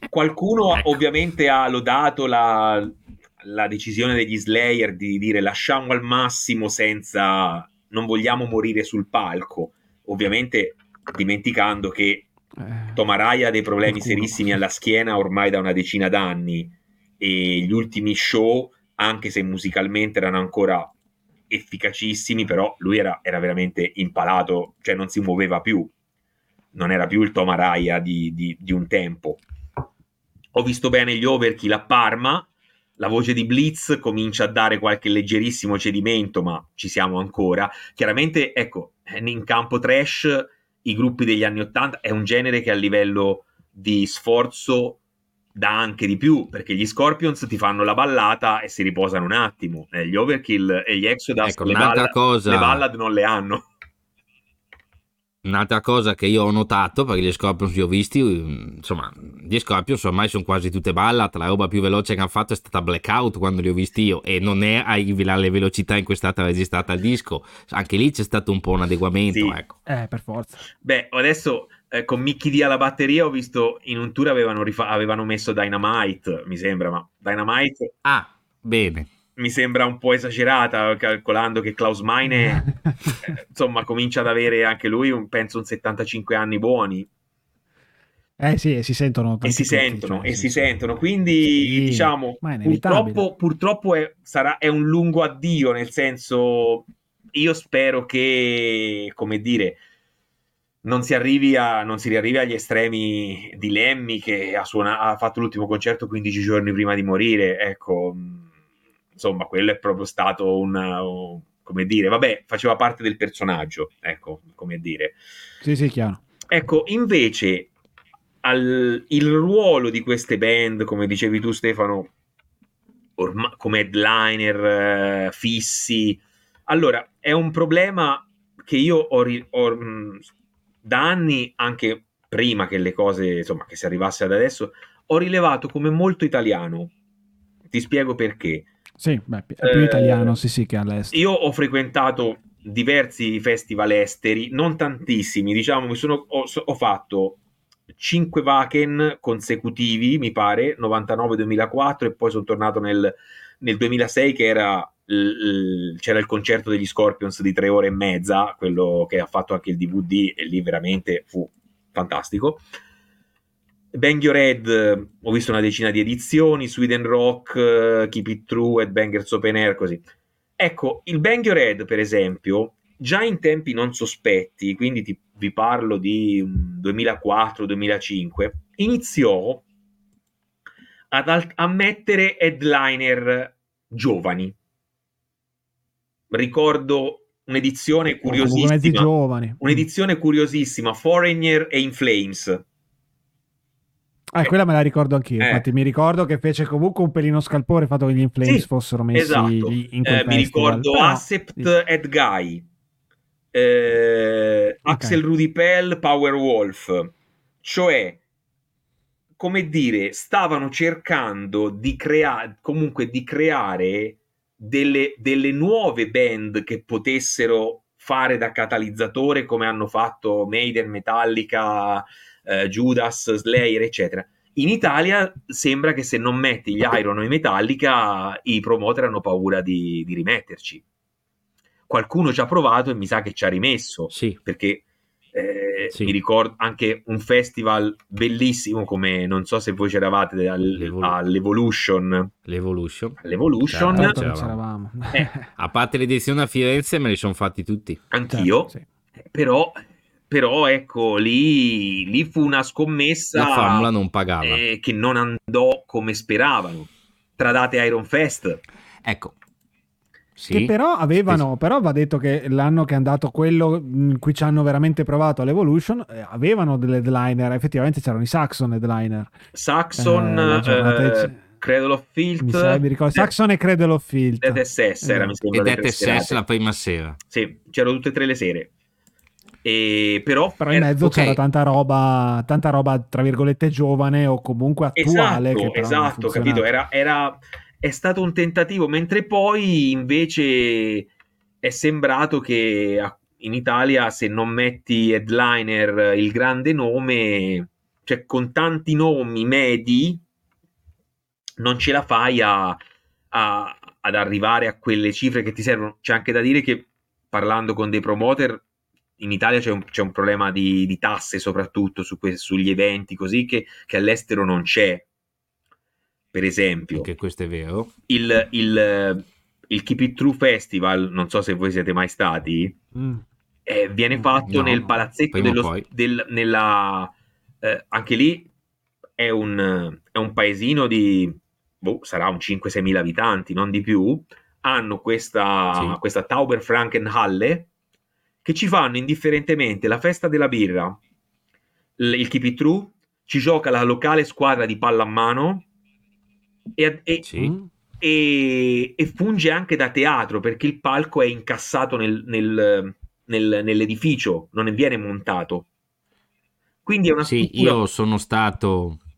Qualcuno ecco. ovviamente ha lodato la, la decisione degli Slayer di dire lasciamo al massimo senza non vogliamo morire sul palco, ovviamente dimenticando che eh, Tomaraya ha dei problemi qualcuno. serissimi alla schiena ormai da una decina d'anni e gli ultimi show, anche se musicalmente erano ancora efficacissimi, però lui era, era veramente impalato, cioè non si muoveva più, non era più il Tomaraya di, di, di un tempo. Ho visto bene gli overkill a Parma, la voce di Blitz comincia a dare qualche leggerissimo cedimento, ma ci siamo ancora. Chiaramente, ecco, in campo trash, i gruppi degli anni Ottanta è un genere che a livello di sforzo dà anche di più, perché gli Scorpions ti fanno la ballata e si riposano un attimo. Eh, gli Overkill e gli Exodus ecco, le, ballad, cosa... le ballad non le hanno. Un'altra cosa che io ho notato, perché gli Scorpions li ho visti, insomma, gli Scorpions ormai sono quasi tutte ballate, la roba più veloce che hanno fatto è stata Blackout quando li ho visti io e non è alle velocità in cui è stata registrata il disco, anche lì c'è stato un po' un adeguamento. Sì. Ecco. Eh, per forza. Beh, adesso con Mickey D alla batteria ho visto in un tour avevano, rifa- avevano messo Dynamite, mi sembra, ma Dynamite... Ah, bene mi sembra un po' esagerata, calcolando che Klaus Meine eh, insomma comincia ad avere anche lui, un, penso, un 75 anni buoni. Eh sì, e si sentono. E si sentono, cioè, e si sentono. Quindi, sì, diciamo, purtroppo, purtroppo è, sarà, è un lungo addio, nel senso, io spero che, come dire, non si, arrivi a, non si riarrivi agli estremi di Lemmy che ha, suona, ha fatto l'ultimo concerto 15 giorni prima di morire. Ecco, insomma, quello è proprio stato un, come dire, vabbè, faceva parte del personaggio, ecco, come dire. Sì, sì, chiaro. Ecco, invece, al, il ruolo di queste band, come dicevi tu Stefano, orma, come headliner eh, fissi, allora, è un problema che io ho, ho mh, da anni, anche prima che le cose, insomma, che si arrivasse ad adesso, ho rilevato come molto italiano. Ti spiego perché. Sì, beh, è più eh, italiano, sì, sì, che all'estero. Io ho frequentato diversi festival esteri, non tantissimi, diciamo, mi sono, ho, ho fatto 5 Wacken consecutivi, mi pare, 99-2004 e poi sono tornato nel, nel 2006 che era c'era il concerto degli Scorpions di tre ore e mezza, quello che ha fatto anche il DVD e lì veramente fu fantastico. Bang Your Head ho visto una decina di edizioni, Sweden Rock, Keep It True, Ed Bangers Open Air, così. Ecco, il Bang Your Head, per esempio, già in tempi non sospetti, quindi ti, vi parlo di 2004-2005, iniziò ad alt- a mettere headliner giovani. Ricordo un'edizione curiosissima. Un'edizione curiosissima, Foreigner e In Flames. Ah, quella me la ricordo anch'io. Eh. Infatti, mi ricordo che fece comunque un pelino scalpore il fatto che gli Inflames sì, fossero messi esatto. in quel eh, Mi ricordo Però, Accept sì. Ed Guy, eh, okay. Axel Rudy Pell, Power Wolf. Cioè, come dire, stavano cercando di creare comunque di creare delle, delle nuove band che potessero fare da catalizzatore come hanno fatto Maiden, Metallica, eh, Judas, Slayer, eccetera. In Italia sembra che se non metti gli Iron o i Metallica, i promoter hanno paura di, di rimetterci. Qualcuno ci ha provato e mi sa che ci ha rimesso. Sì. Perché eh, sì. mi ricordo anche un festival bellissimo come non so se voi c'eravate al, L'Evol- all'Evolution L'Evolution, L'Evolution. Certo, c'eravamo. Eh. a parte l'edizione a Firenze me li sono fatti tutti anch'io certo, sì. però però ecco lì, lì, fu una scommessa la formula non pagava eh, che non andò come speravano tradate Iron Fest ecco sì. Che però avevano, però va detto che l'anno che è andato quello in cui ci hanno veramente provato all'Evolution, eh, avevano delle headliner, effettivamente c'erano i Saxon headliner. Saxon, eh, eh, Cradle of Filth. Mi, sa, mi ricordo, Saxon e Cradle of Filth. Dead SS era, mi sembra. E Dead SS la prima sera. Sì, c'erano tutte e tre le sere. E però, però in mezzo okay. c'era tanta roba, tanta roba, tra virgolette, giovane o comunque attuale. Esatto, esatto capito? Era, era, è stato un tentativo, mentre poi invece è sembrato che in Italia se non metti headliner il grande nome, cioè con tanti nomi medi, non ce la fai a, a, ad arrivare a quelle cifre che ti servono. C'è anche da dire che parlando con dei promoter in Italia c'è un, c'è un problema di, di, tasse soprattutto su que- sugli eventi così che, che, all'estero non c'è. Per esempio, che questo è vero. Il, il, il, Keep It True Festival, non so se voi siete mai stati, mm. eh, viene fatto no, nel palazzetto dello, del, nella, eh, anche lì è un, è un paesino di boh, sarà un 5-6 mila abitanti, non di più. Hanno questa, sì. questa Tauberfrankenhalle che ci fanno indifferentemente la festa della birra, il Keep It True, ci gioca la locale squadra di palla a mano e, e, sì. e, e funge anche da teatro perché il palco è incassato nel, nel, nel, nell'edificio, non viene montato. Quindi è una Sì, struttura... io sono stato Mm,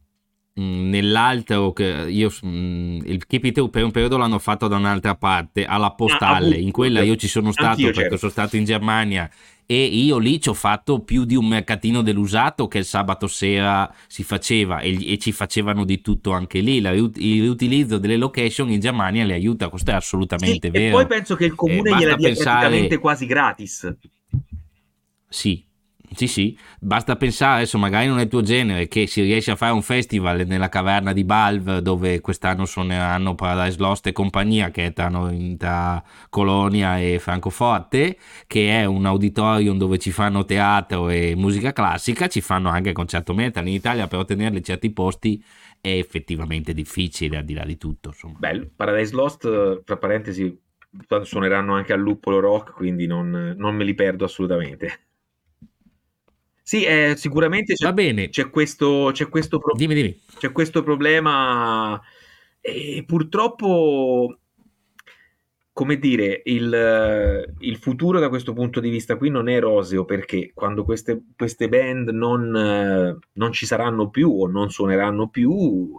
nell'altro che io mm, il Keep per un periodo l'hanno fatto da un'altra parte alla postale. ah, in quella io ci sono stato perché certo. sono stato in Germania e io lì ci ho fatto più di un mercatino dell'usato che il sabato sera si faceva e, e ci facevano di tutto anche lì. La, il riutilizzo delle location in Germania le aiuta questo è assolutamente sì, vero. e poi penso che il comune eh, gliela dia pensare... praticamente quasi gratis. Sì sì, sì, basta pensare adesso, magari non è il tuo genere, che si riesce a fare un festival nella caverna di Balve dove quest'anno suoneranno Paradise Lost e compagnia, che è tra, tra Colonia e Francoforte, che è un auditorium dove ci fanno teatro e musica classica, ci fanno anche concerto metal. In Italia per ottenerli certi posti è effettivamente difficile, al di là di tutto. Insomma. Bello, Paradise Lost, tra parentesi, suoneranno anche al Luppolo Rock, quindi non, non me li perdo assolutamente. Sì, eh, sicuramente c'è, Va bene. c'è questo, c'è questo, pro- dimmi, dimmi. C'è questo problema e purtroppo, come dire, il, il, futuro da questo punto di vista qui non è roseo perché quando queste, queste band non, non, ci saranno più o non suoneranno più,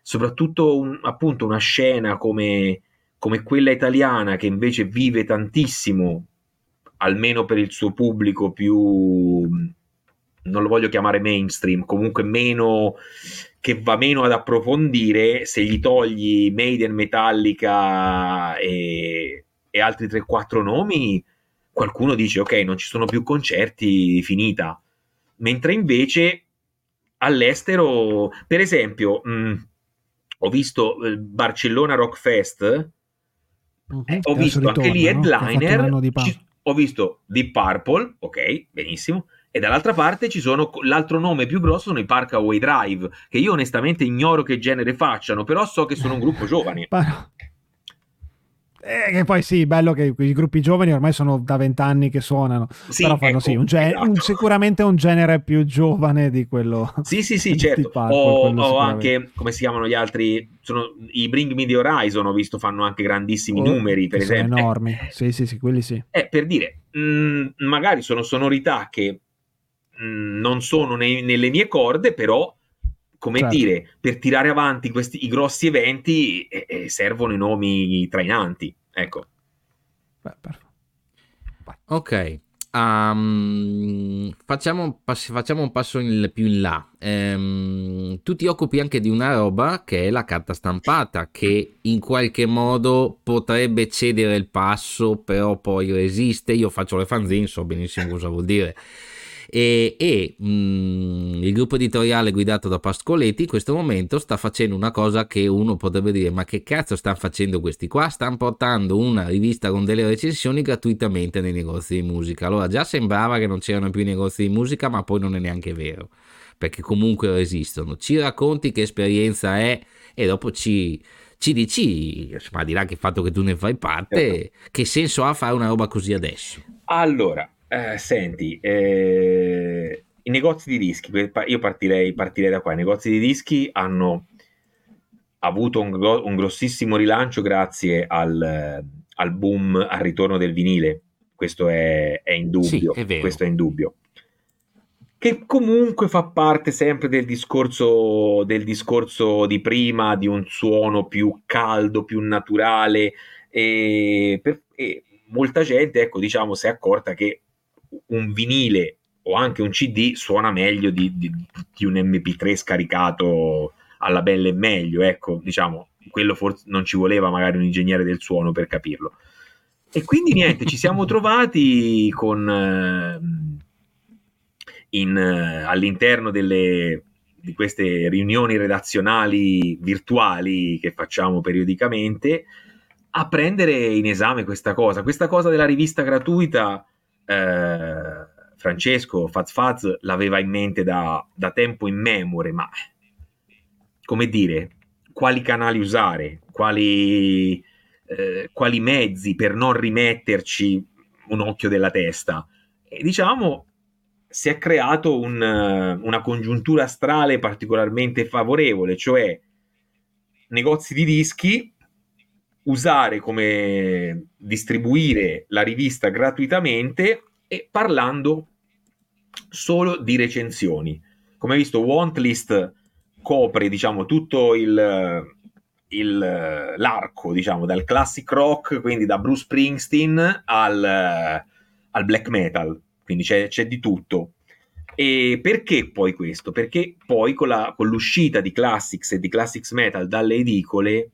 soprattutto un, appunto una scena come, come quella italiana che invece vive tantissimo almeno per il suo pubblico più non lo voglio chiamare mainstream, comunque meno che va meno ad approfondire, se gli togli Maiden, Metallica e, e altri 3-4 nomi, qualcuno dice ok, non ci sono più concerti, finita. Mentre invece all'estero, per esempio, mh, ho visto il Barcellona Rock Fest, uh-huh, ho visto anche lì headliner, no? ci, ho visto Deep Purple, ok, benissimo, e dall'altra parte ci sono l'altro nome più grosso sono i Parkaway Drive, che io onestamente ignoro che genere facciano, però so che sono un gruppo giovane. Eh, che poi sì, bello che i gruppi giovani ormai sono da vent'anni che suonano, sì, però fanno ecco, sì, un gen- esatto. un, sicuramente un genere più giovane di quello. Sì, sì, sì, certo. Parco, o, o anche, come si chiamano gli altri, sono, i Bring Me The Horizon, ho visto, fanno anche grandissimi oh, numeri, per esempio. Sono enormi, eh, sì, sì, sì, quelli sì. Eh, per dire, mh, mm, magari sono sonorità che mh, mm, non sono nei, nelle mie corde, però come certo. dire, per tirare avanti questi i grossi eventi eh, eh, servono i nomi trainanti. Ecco. Beh, ok. Um, facciamo, pass- facciamo, un passo in, più in là. Um, tu ti occupi anche di una roba che è la carta stampata, che in qualche modo potrebbe cedere il passo, però poi resiste. Io faccio le fanzine, so benissimo cosa vuol dire e, e mh, mm, il gruppo editoriale guidato da Pascoletti in questo momento sta facendo una cosa che uno potrebbe dire ma che cazzo stanno facendo questi qua? Stanno portando una rivista con delle recensioni gratuitamente nei negozi di musica. Allora già sembrava che non c'erano più i negozi di musica ma poi non è neanche vero perché comunque esistono. Ci racconti che esperienza è e dopo ci, ci dici, ma dirà che il fatto che tu ne fai parte, certo. che senso ha fare una roba così adesso? Allora, eh, senti, eh, i negozi di dischi, io partirei, partirei, da qua, i negozi di dischi hanno avuto un, un grossissimo rilancio grazie al, al, boom, al ritorno del vinile, questo è, è indubbio, sì, è questo è indubbio. Che comunque fa parte sempre del discorso, del discorso di prima, di un suono più caldo, più naturale, e, per, e molta gente, ecco, diciamo, si è accorta che un vinile o anche un CD suona meglio di, di, di, un MP3 scaricato alla bella e meglio, ecco, diciamo, quello forse non ci voleva magari un ingegnere del suono per capirlo. E quindi niente, ci siamo trovati con eh, in, all'interno delle, di queste riunioni redazionali virtuali che facciamo periodicamente a prendere in esame questa cosa. Questa cosa della rivista gratuita eh, Francesco Faz Faz l'aveva in mente da, da tempo in memoria, ma come dire, quali canali usare, quali, eh, quali mezzi per non rimetterci un occhio della testa. E diciamo, si è creato un, una congiuntura astrale particolarmente favorevole, cioè negozi di dischi usare come distribuire la rivista gratuitamente e parlando solo di recensioni. Come hai visto, Wantlist copre diciamo tutto il, il, l'arco diciamo dal classic rock, quindi da Bruce Springsteen al, al black metal, quindi c'è, c'è, di tutto. E perché poi questo? Perché poi con, la, con l'uscita di Classics e di Classics Metal dalle edicole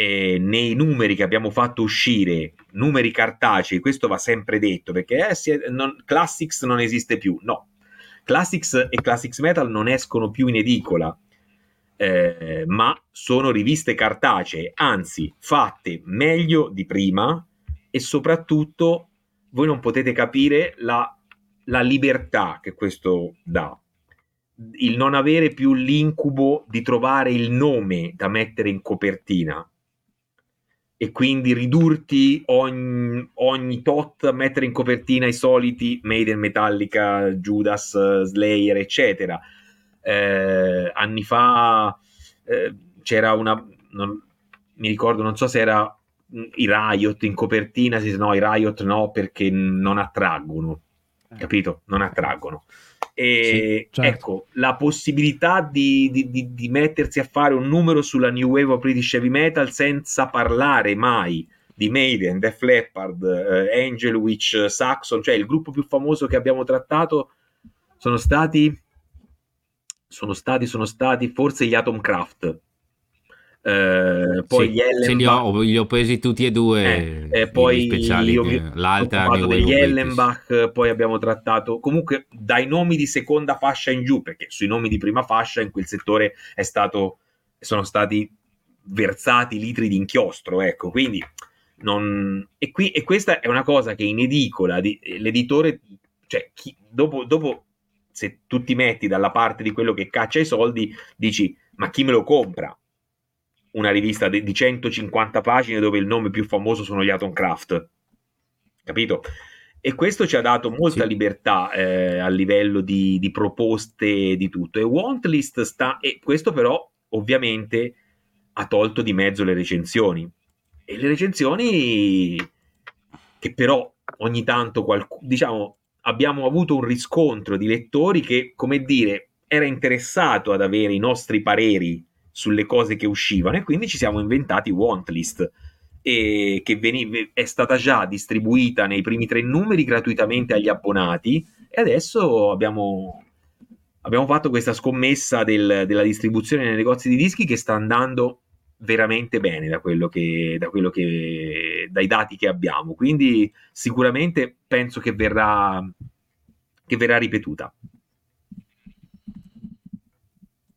eh, nei numeri che abbiamo fatto uscire, numeri cartacei, questo va sempre detto perché eh, è, non, Classics non esiste più. No, Classics e Classics Metal non escono più in edicola, eh, ma sono riviste cartacee, anzi fatte meglio di prima e soprattutto voi non potete capire la, la libertà che questo dà il non avere più l'incubo di trovare il nome da mettere in copertina e quindi ridurti ogni, ogni tot mettere in copertina i soliti Maiden, Metallica, Judas, Slayer, eccetera. Eh, anni fa eh, c'era una, non, mi ricordo, non so se era i Riot in copertina, si no, i Riot no perché non attraggono, eh. capito? Non attraggono. E sì, certo. ecco, la possibilità di, di, di, di, mettersi a fare un numero sulla New Wave of British Heavy Metal senza parlare mai di Maiden, Def Leppard, eh, Angel Witch, Saxon, cioè il gruppo più famoso che abbiamo trattato sono stati sono stati, sono stati forse gli Atomcraft eh, poi sì, gli Ellenbach, li ho, li ho, presi tutti e due eh, eh, poi speciali, io vi, l'altra degli Ellenbach poi abbiamo trattato comunque dai nomi di seconda fascia in giù perché sui nomi di prima fascia in quel settore è stato, sono stati versati litri di inchiostro ecco quindi Non... E, qui, e, questa è una cosa che in edicola di, l'editore, cioè chi, dopo, dopo, se tu ti metti dalla parte di quello che caccia i soldi, dici ma chi me lo compra? Una rivista di, di 150 pagine dove il nome più famoso sono gli Atom Craft, capito? E questo ci ha dato molta sì. libertà eh, a livello di, di proposte di tutto. E Wantlist sta, e questo però ovviamente ha tolto di mezzo le recensioni. E le recensioni che però ogni tanto qualcuno, diciamo, abbiamo avuto un riscontro di lettori che, come dire, era interessato ad avere i nostri pareri sulle cose che uscivano e quindi ci siamo inventati Wantlist e che veniv- è stata già distribuita nei primi tre numeri gratuitamente agli abbonati e adesso abbiamo, abbiamo fatto questa scommessa del, della distribuzione nei negozi di dischi che sta andando veramente bene da quello che, da quello che dai dati che abbiamo. Quindi sicuramente penso che verrà che verrà ripetuta.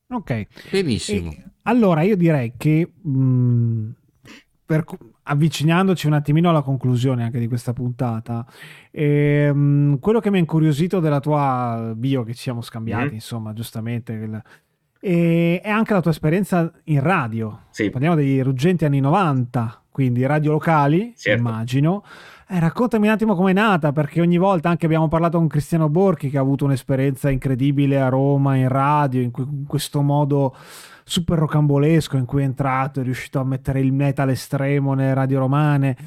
Ok. Benissimo. E, allora io direi che mh, mm, per, avvicinandoci un attimino alla conclusione anche di questa puntata, ehm, quello che mi ha incuriosito della tua bio che ci siamo scambiati, mm-hmm. insomma, giustamente, il, e, è anche la tua esperienza in radio. Sì. Parliamo dei ruggenti anni 90, quindi radio locali, certo. immagino. Eh, raccontami un attimo com'è nata, perché ogni volta anche abbiamo parlato con Cristiano Borchi che ha avuto un'esperienza incredibile a Roma in radio, in, in questo modo super rocambolesco in cui è entrato, è riuscito a mettere il metal estremo nelle radio romane.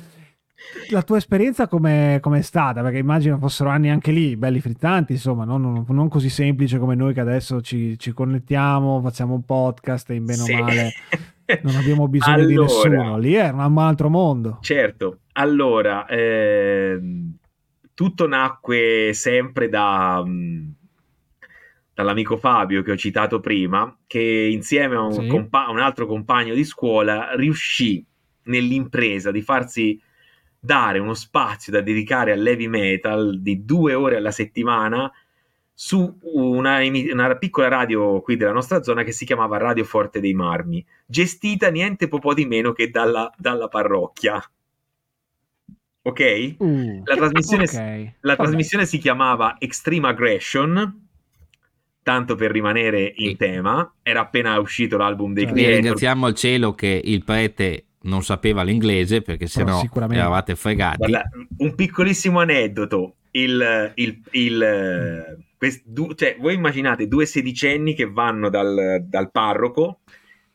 La tua esperienza com'è, com'è stata? Perché immagino fossero anni anche lì, belli frittanti, insomma, non, non, non così semplice come noi che adesso ci, ci, connettiamo, facciamo un podcast e in bene sì. o male non abbiamo bisogno allora, di nessuno. Lì era un altro mondo. Certo, allora, eh, tutto nacque sempre da... Mh, dall'amico Fabio che ho citato prima, che insieme a un, sì. compa- un altro compagno di scuola riuscì nell'impresa di farsi dare uno spazio da dedicare all'heavy metal di due ore alla settimana su una, una, piccola radio qui della nostra zona che si chiamava Radio Forte dei Marmi, gestita niente po' di meno che dalla, dalla parrocchia. Ok? Uh, la trasmissione, okay. la trasmissione si chiamava Extreme Aggression tanto per rimanere in sì. tema, era appena uscito l'album dei cioè, Creator. Ringraziamo al cielo che il prete non sapeva l'inglese perché sennò eravate fregati. Guarda, un piccolissimo aneddoto. Il, il, il, quest, du, cioè, voi immaginate due sedicenni che vanno dal, dal, parroco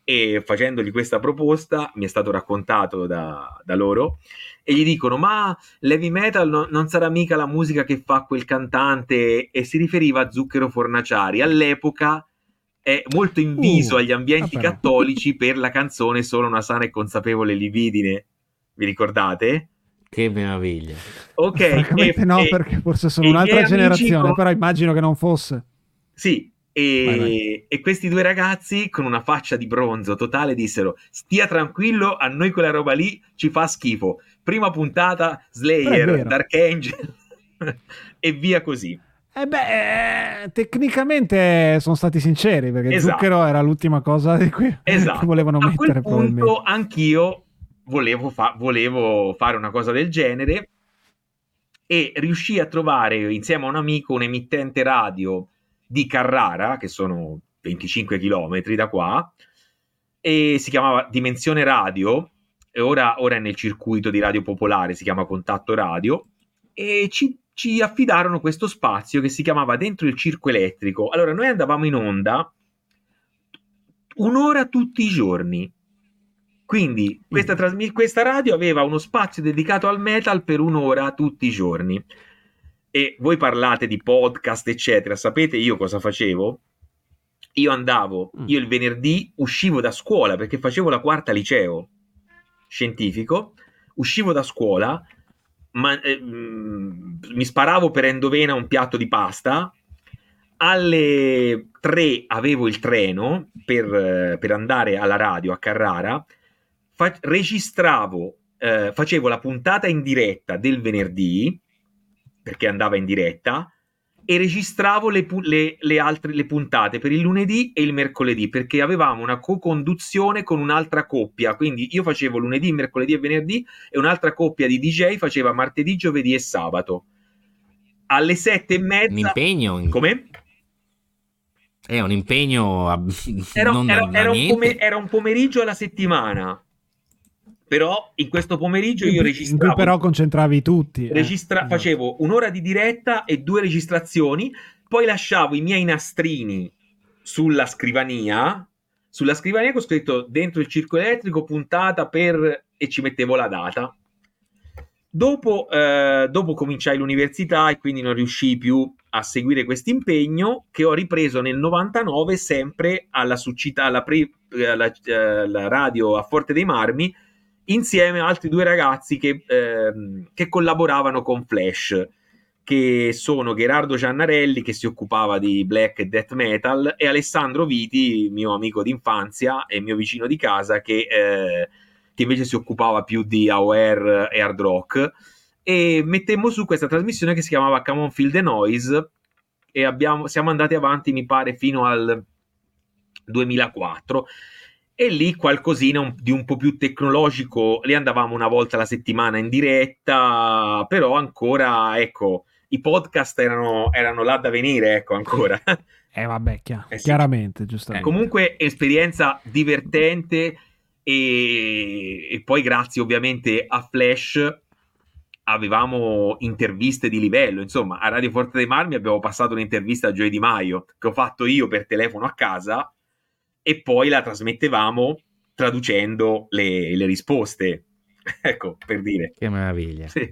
e facendogli questa proposta mi è stato raccontato da, da loro e gli dicono ma l'heavy metal no, non sarà mica la musica che fa quel cantante e si riferiva a Zucchero Fornaciari all'epoca è molto inviso uh, agli ambienti vabbè. cattolici per la canzone Solo una sana e consapevole libidine vi ricordate? Che meraviglia. Ok. E, no, e, perché forse sono un'altra generazione, con... però immagino che non fosse. Sì, e, vai, vai. e, questi due ragazzi con una faccia di bronzo totale dissero: Stia tranquillo, a noi quella roba lì ci fa schifo prima puntata Slayer, Dark Angel e via così. Eh beh, eh, tecnicamente sono stati sinceri perché esatto. Zucchero era l'ultima cosa di cui esatto. volevano A mettere. Quel punto anch'io volevo, fa- volevo fare una cosa del genere e riuscii a trovare insieme a un amico un emittente radio di Carrara, che sono 25 km da qua, e si chiamava Dimensione Radio ora, ora è nel circuito di radio popolare, si chiama Contatto Radio, e ci, ci affidarono questo spazio che si chiamava Dentro il Circo Elettrico. Allora, noi andavamo in onda un'ora tutti i giorni. Quindi questa, trasmi- questa radio aveva uno spazio dedicato al metal per un'ora tutti i giorni. E voi parlate di podcast, eccetera. Sapete io cosa facevo? Io andavo, mm. io il venerdì uscivo da scuola perché facevo la quarta liceo scientifico, uscivo da scuola, ma, eh, mi sparavo per endovena un piatto di pasta, alle 3 avevo il treno per, per andare alla radio a Carrara, fa- registravo, eh, facevo la puntata in diretta del venerdì, perché andava in diretta, e registravo le, le, le, altre le puntate per il lunedì e il mercoledì perché avevamo una co-conduzione con un'altra coppia. Quindi io facevo lunedì, mercoledì e venerdì e un'altra coppia di DJ faceva martedì, giovedì e sabato. Alle sette e mezza. Un impegno. Come? È un impegno. Era, era, era, un pomer- era un pomeriggio alla settimana però in questo pomeriggio io registravo. In cui però concentravi tutti. Eh. Registra- eh. Facevo un'ora di diretta e due registrazioni, poi lasciavo i miei nastrini sulla scrivania. Sulla scrivania ho scritto dentro il circolo elettrico puntata per e ci mettevo la data. Dopo, eh, dopo cominciai l'università e quindi non riuscii più a seguire questo impegno che ho ripreso nel 99 sempre alla Succita, alla, pre, alla, alla radio a Forte dei Marmi insieme a altri due ragazzi che, ehm, che collaboravano con Flash che sono Gerardo Giannarelli che si occupava di black e death metal e Alessandro Viti, mio amico d'infanzia e mio vicino di casa che, eh, che invece si occupava più di AOR e hard rock. E mettemmo su questa trasmissione che si chiamava Come on Feel the Noise e abbiamo, siamo andati avanti mi pare fino al 2004 e lì qualcosina di un po' più tecnologico, lì andavamo una volta alla settimana in diretta, però ancora, ecco, i podcast erano, erano là da venire, ecco, ancora. Eh vabbè, chiar- eh sì. chiaramente, giustamente. Eh, comunque, esperienza divertente e, e poi grazie ovviamente a Flash avevamo interviste di livello, insomma, a Radio Forte dei Marmi abbiamo passato un'intervista a Gioia Di Maio che ho fatto io per telefono a casa e poi la trasmettevamo traducendo le, le risposte. ecco, per dire. Che meraviglia. Sì.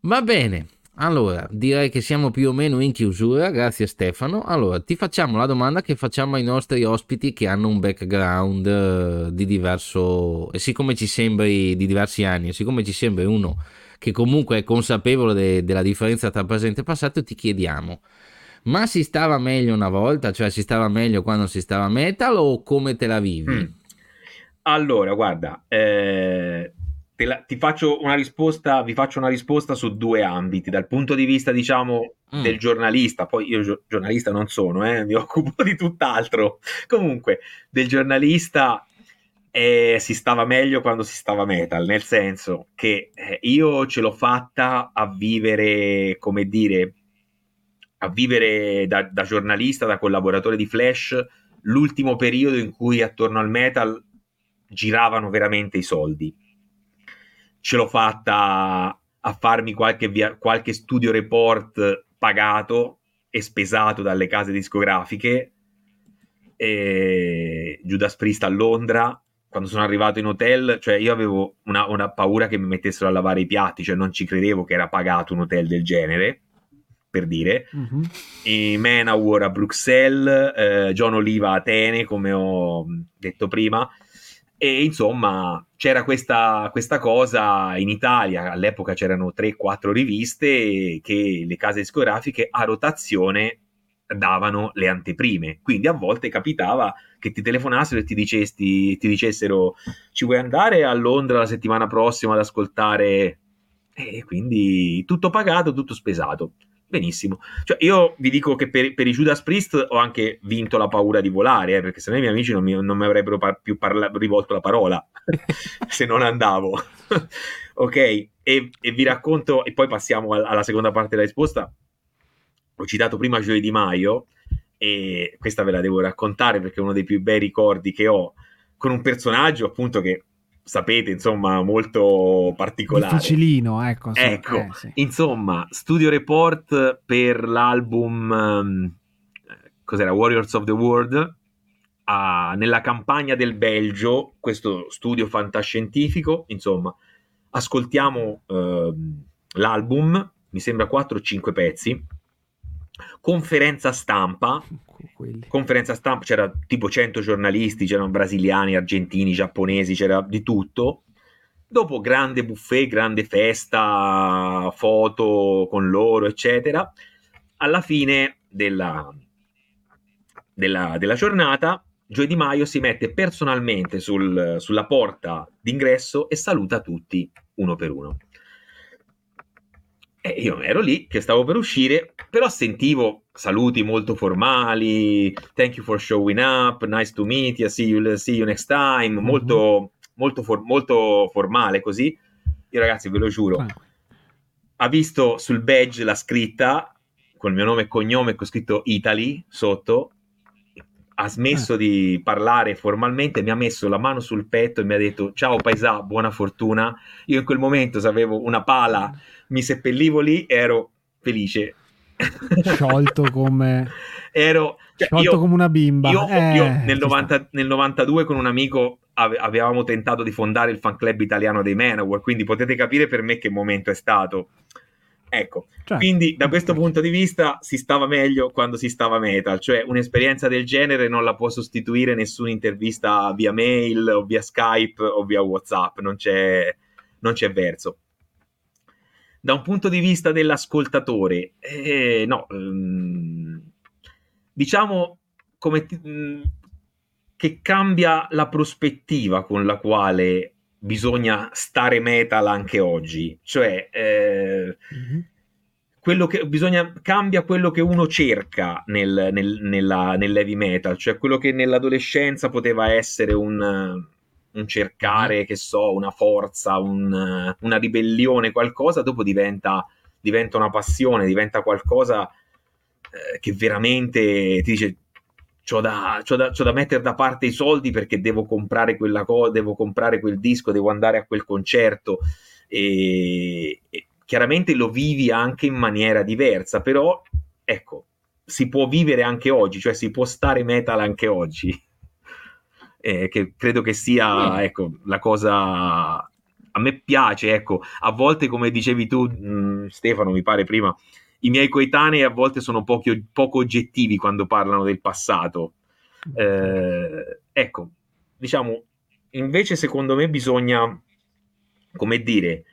Va bene. Allora, direi che siamo più o meno in chiusura, grazie Stefano. Allora, ti facciamo la domanda che facciamo ai nostri ospiti che hanno un background uh, di diverso, e siccome ci sembri di diversi anni, e siccome ci sembri uno che comunque è consapevole de- della differenza tra presente e passato, ti chiediamo, ma si stava meglio una volta? Cioè si stava meglio quando si stava metal o come te la vivi? Mm. Allora, guarda, eh, la, ti faccio una risposta, vi faccio una risposta su due ambiti, dal punto di vista, diciamo, mm. del giornalista, poi io giornalista non sono, eh, mi occupo di tutt'altro. Comunque, del giornalista eh, si stava meglio quando si stava metal, nel senso che eh, io ce l'ho fatta a vivere, come dire, a vivere da, da giornalista, da collaboratore di Flash, l'ultimo periodo in cui attorno al metal giravano veramente i soldi. Ce l'ho fatta a farmi qualche, via, qualche studio report pagato e spesato dalle case discografiche. E Judas Priest a Londra, quando sono arrivato in hotel, cioè io avevo una, una paura che mi mettessero a lavare i piatti, cioè non ci credevo che era pagato un hotel del genere per dire, uh-huh. e Manowar a Bruxelles, eh, John Oliva a Atene, come ho detto prima, e insomma c'era questa, questa cosa in Italia, all'epoca c'erano 3-4 riviste che le case discografiche a rotazione davano le anteprime, quindi a volte capitava che ti telefonassero e ti, dicesti, ti dicessero ci vuoi andare a Londra la settimana prossima ad ascoltare? E quindi tutto pagato, tutto spesato benissimo. Cioè, io vi dico che per, per, i Judas Priest ho anche vinto la paura di volare, eh, perché se no i miei amici non mi, non mi avrebbero par- più parla- rivolto la parola se non andavo. ok, e, e, vi racconto, e poi passiamo alla, seconda parte della risposta. Ho citato prima Gioia Di Maio, e questa ve la devo raccontare perché è uno dei più bei ricordi che ho con un personaggio appunto che sapete, insomma, molto particolare. Difficilino, ecco. Ecco, eh, sì. insomma, studio report per l'album, um, cos'era, Warriors of the World, uh, nella campagna del Belgio, questo studio fantascientifico, insomma, ascoltiamo uh, l'album, mi sembra 4 o 5 pezzi, conferenza stampa, quelli. Conferenza stampa, c'era tipo 100 giornalisti, c'erano brasiliani, argentini, giapponesi, c'era di tutto. Dopo grande buffet, grande festa, foto con loro, eccetera. Alla fine della, della, della giornata, Gioia Di Maio si mette personalmente sul, sulla porta d'ingresso e saluta tutti uno per uno. E io ero lì che stavo per uscire, però sentivo saluti molto formali, thank you for showing up, nice to meet you, see you, see you next time, mm-hmm. molto, molto, for, molto, formale così. Io ragazzi ve lo giuro, ah. ha visto sul badge la scritta col mio nome e cognome con scritto Italy sotto, ha smesso ah. di parlare formalmente, mi ha messo la mano sul petto e mi ha detto ciao paesà, buona fortuna. Io in quel momento avevo una pala mi seppellivo lì ero felice. Sciolto come... ero... Cioè, Sciolto io, come una bimba. Io, eh, io nel, 90, nel, 92 con un amico ave, avevamo tentato di fondare il fan club italiano dei Manowar, quindi potete capire per me che momento è stato. Ecco, cioè, quindi da questo punto di vista si stava meglio quando si stava metal, cioè un'esperienza del genere non la può sostituire nessuna intervista via mail o via Skype o via WhatsApp, non c'è, non c'è verso da un punto di vista dell'ascoltatore, eh, no, ehm, diciamo come ti, mh, che cambia la prospettiva con la quale bisogna stare metal anche oggi, cioè eh, mm-hmm. quello che bisogna cambia quello che uno cerca nel, nel, nella, nell'heavy metal, cioè quello che nell'adolescenza poteva essere un un cercare, che so, una forza, un, una ribellione, qualcosa, dopo diventa, diventa una passione, diventa qualcosa eh, che veramente ti dice c'ho da, c'ho, da, c'ho da, mettere da parte i soldi perché devo comprare quella cosa, devo comprare quel disco, devo andare a quel concerto. E, e chiaramente lo vivi anche in maniera diversa, però ecco, si può vivere anche oggi, cioè si può stare metal anche oggi eh, che credo che sia ecco, la cosa a me piace, ecco, a volte come dicevi tu mh, Stefano, mi pare prima, i miei coetanei a volte sono pochi, poco oggettivi quando parlano del passato. Eh, ecco, diciamo, invece secondo me bisogna, come dire,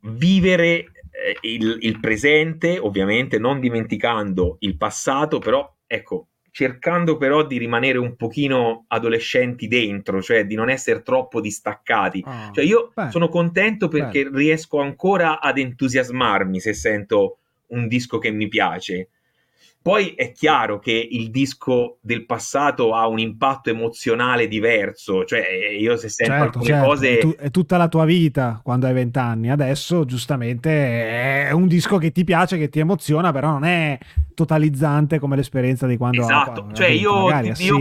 vivere eh, il, il presente, ovviamente non dimenticando il passato, però ecco, cercando però di rimanere un pochino adolescenti dentro, cioè di non essere troppo distaccati. Oh, cioè io beh, sono contento perché beh. riesco ancora ad entusiasmarmi se sento un disco che mi piace. Poi è chiaro che il disco del passato ha un impatto emozionale diverso, cioè io se sento certo, alcune certo. cose... È, tu, è, tutta la tua vita quando hai vent'anni, adesso giustamente è un disco che ti piace, che ti emoziona, però non è totalizzante come l'esperienza di quando... Esatto, ha, cioè io, io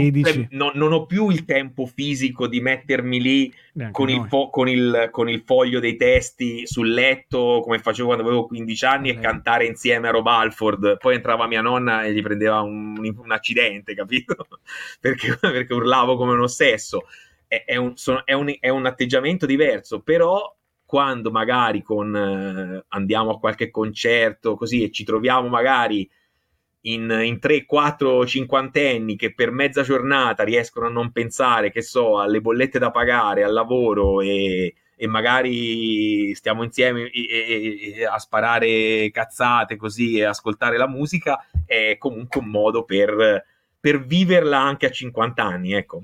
non, non, ho più il tempo fisico di mettermi lì con il, fo- con, il, con il, foglio dei testi sul letto, come facevo quando avevo 15 anni, okay. e cantare insieme a Rob Alford. Poi entrava mia nonna e gli prendeva un, un accidente, capito? perché, perché, urlavo come un ossesso. È, è, un, sono, è, un, è, un, atteggiamento diverso, però quando magari con, eh, andiamo a qualche concerto così e ci troviamo magari in, in 3, 4, 50 anni che per mezza giornata riescono a non pensare, che so, alle bollette da pagare, al lavoro e, e magari stiamo insieme e, e, e a sparare cazzate così e ascoltare la musica, è comunque un modo per, per viverla anche a 50 anni, ecco.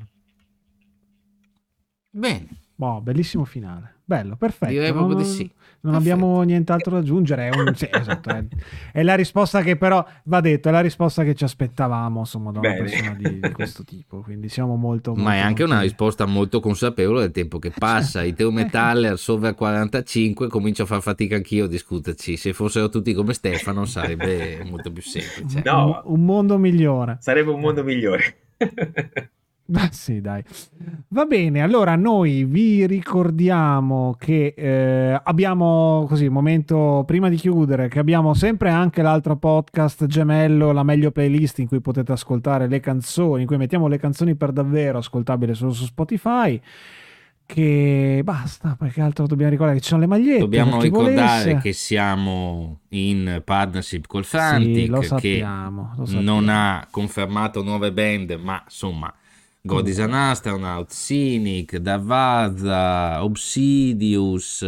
Bene. Boh, bellissimo finale. Bello, perfetto. Direi proprio di sì. Non Perfetto. abbiamo nient'altro da aggiungere. È, un, sì, esatto, è, è, la risposta che però va detto, è la risposta che ci aspettavamo insomma, da una Bene. persona di, di, questo tipo. Quindi siamo molto. molto Ma è anche molto... una risposta molto consapevole del tempo che passa. I Teo Metaller Sover 45 comincio a far fatica anch'io a discuterci. Se fossero tutti come Stefano sarebbe molto più semplice. No, un, un mondo migliore. Sarebbe un mondo migliore. Ah, sì, dai. Va bene, allora noi vi ricordiamo che eh, abbiamo così, momento prima di chiudere, che abbiamo sempre anche l'altro podcast gemello, la meglio playlist in cui potete ascoltare le canzoni, in cui mettiamo le canzoni per davvero ascoltabili solo su Spotify. Che basta, perché altro dobbiamo ricordare che ci sono le magliette. Dobbiamo ricordare volesse. che siamo in partnership col Frantic, sì, sappiamo, che non ha confermato nuove band, ma insomma God is an Astronaut, Cynic, Davazza, Obsidius,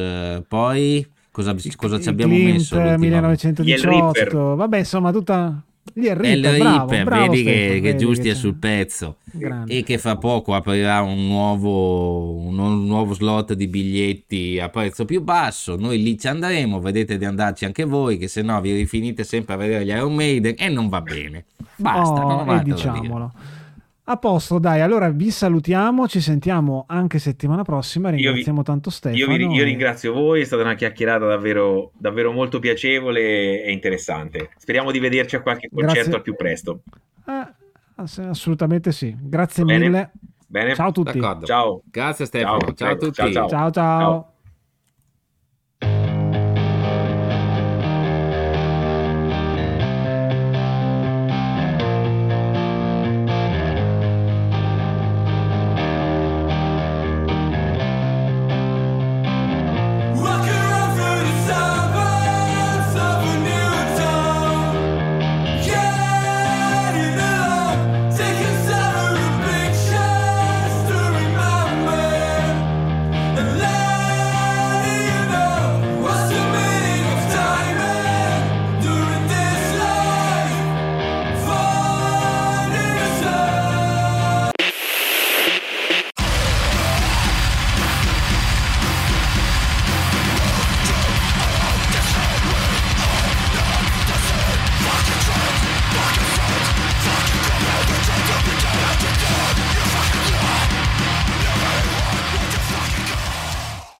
poi cosa, cosa ci abbiamo Glint, messo? 1918, vabbè insomma tutta... Gli è Reaper, bravo, Reaper bravo vedi Stefano, che, che vedi Giusti che è sul pezzo Grande. e che fra poco aprirà un nuovo, un nuovo slot di biglietti a prezzo più basso. Noi lì ci andremo, vedete di andarci anche voi, che se no vi rifinite sempre a vedere gli Iron Maiden e non va bene. Basta, Oh, non ho e A posto, dai, allora vi salutiamo, ci sentiamo anche settimana prossima. vi- Ringraziamo tanto Stefano. Io, vi, io e- ringrazio voi, è stata una chiacchierata davvero, davvero molto piacevole e interessante. Speriamo di vederci a qualche concerto Grazie. al più presto. Eh, ass- assolutamente sì. Grazie Bene. mille. Bene? Ciao a tutti. D'accordo. Ciao. Grazie Stefano, Ciao, ciao a tutti. Ciao. ciao. ciao. Ciao.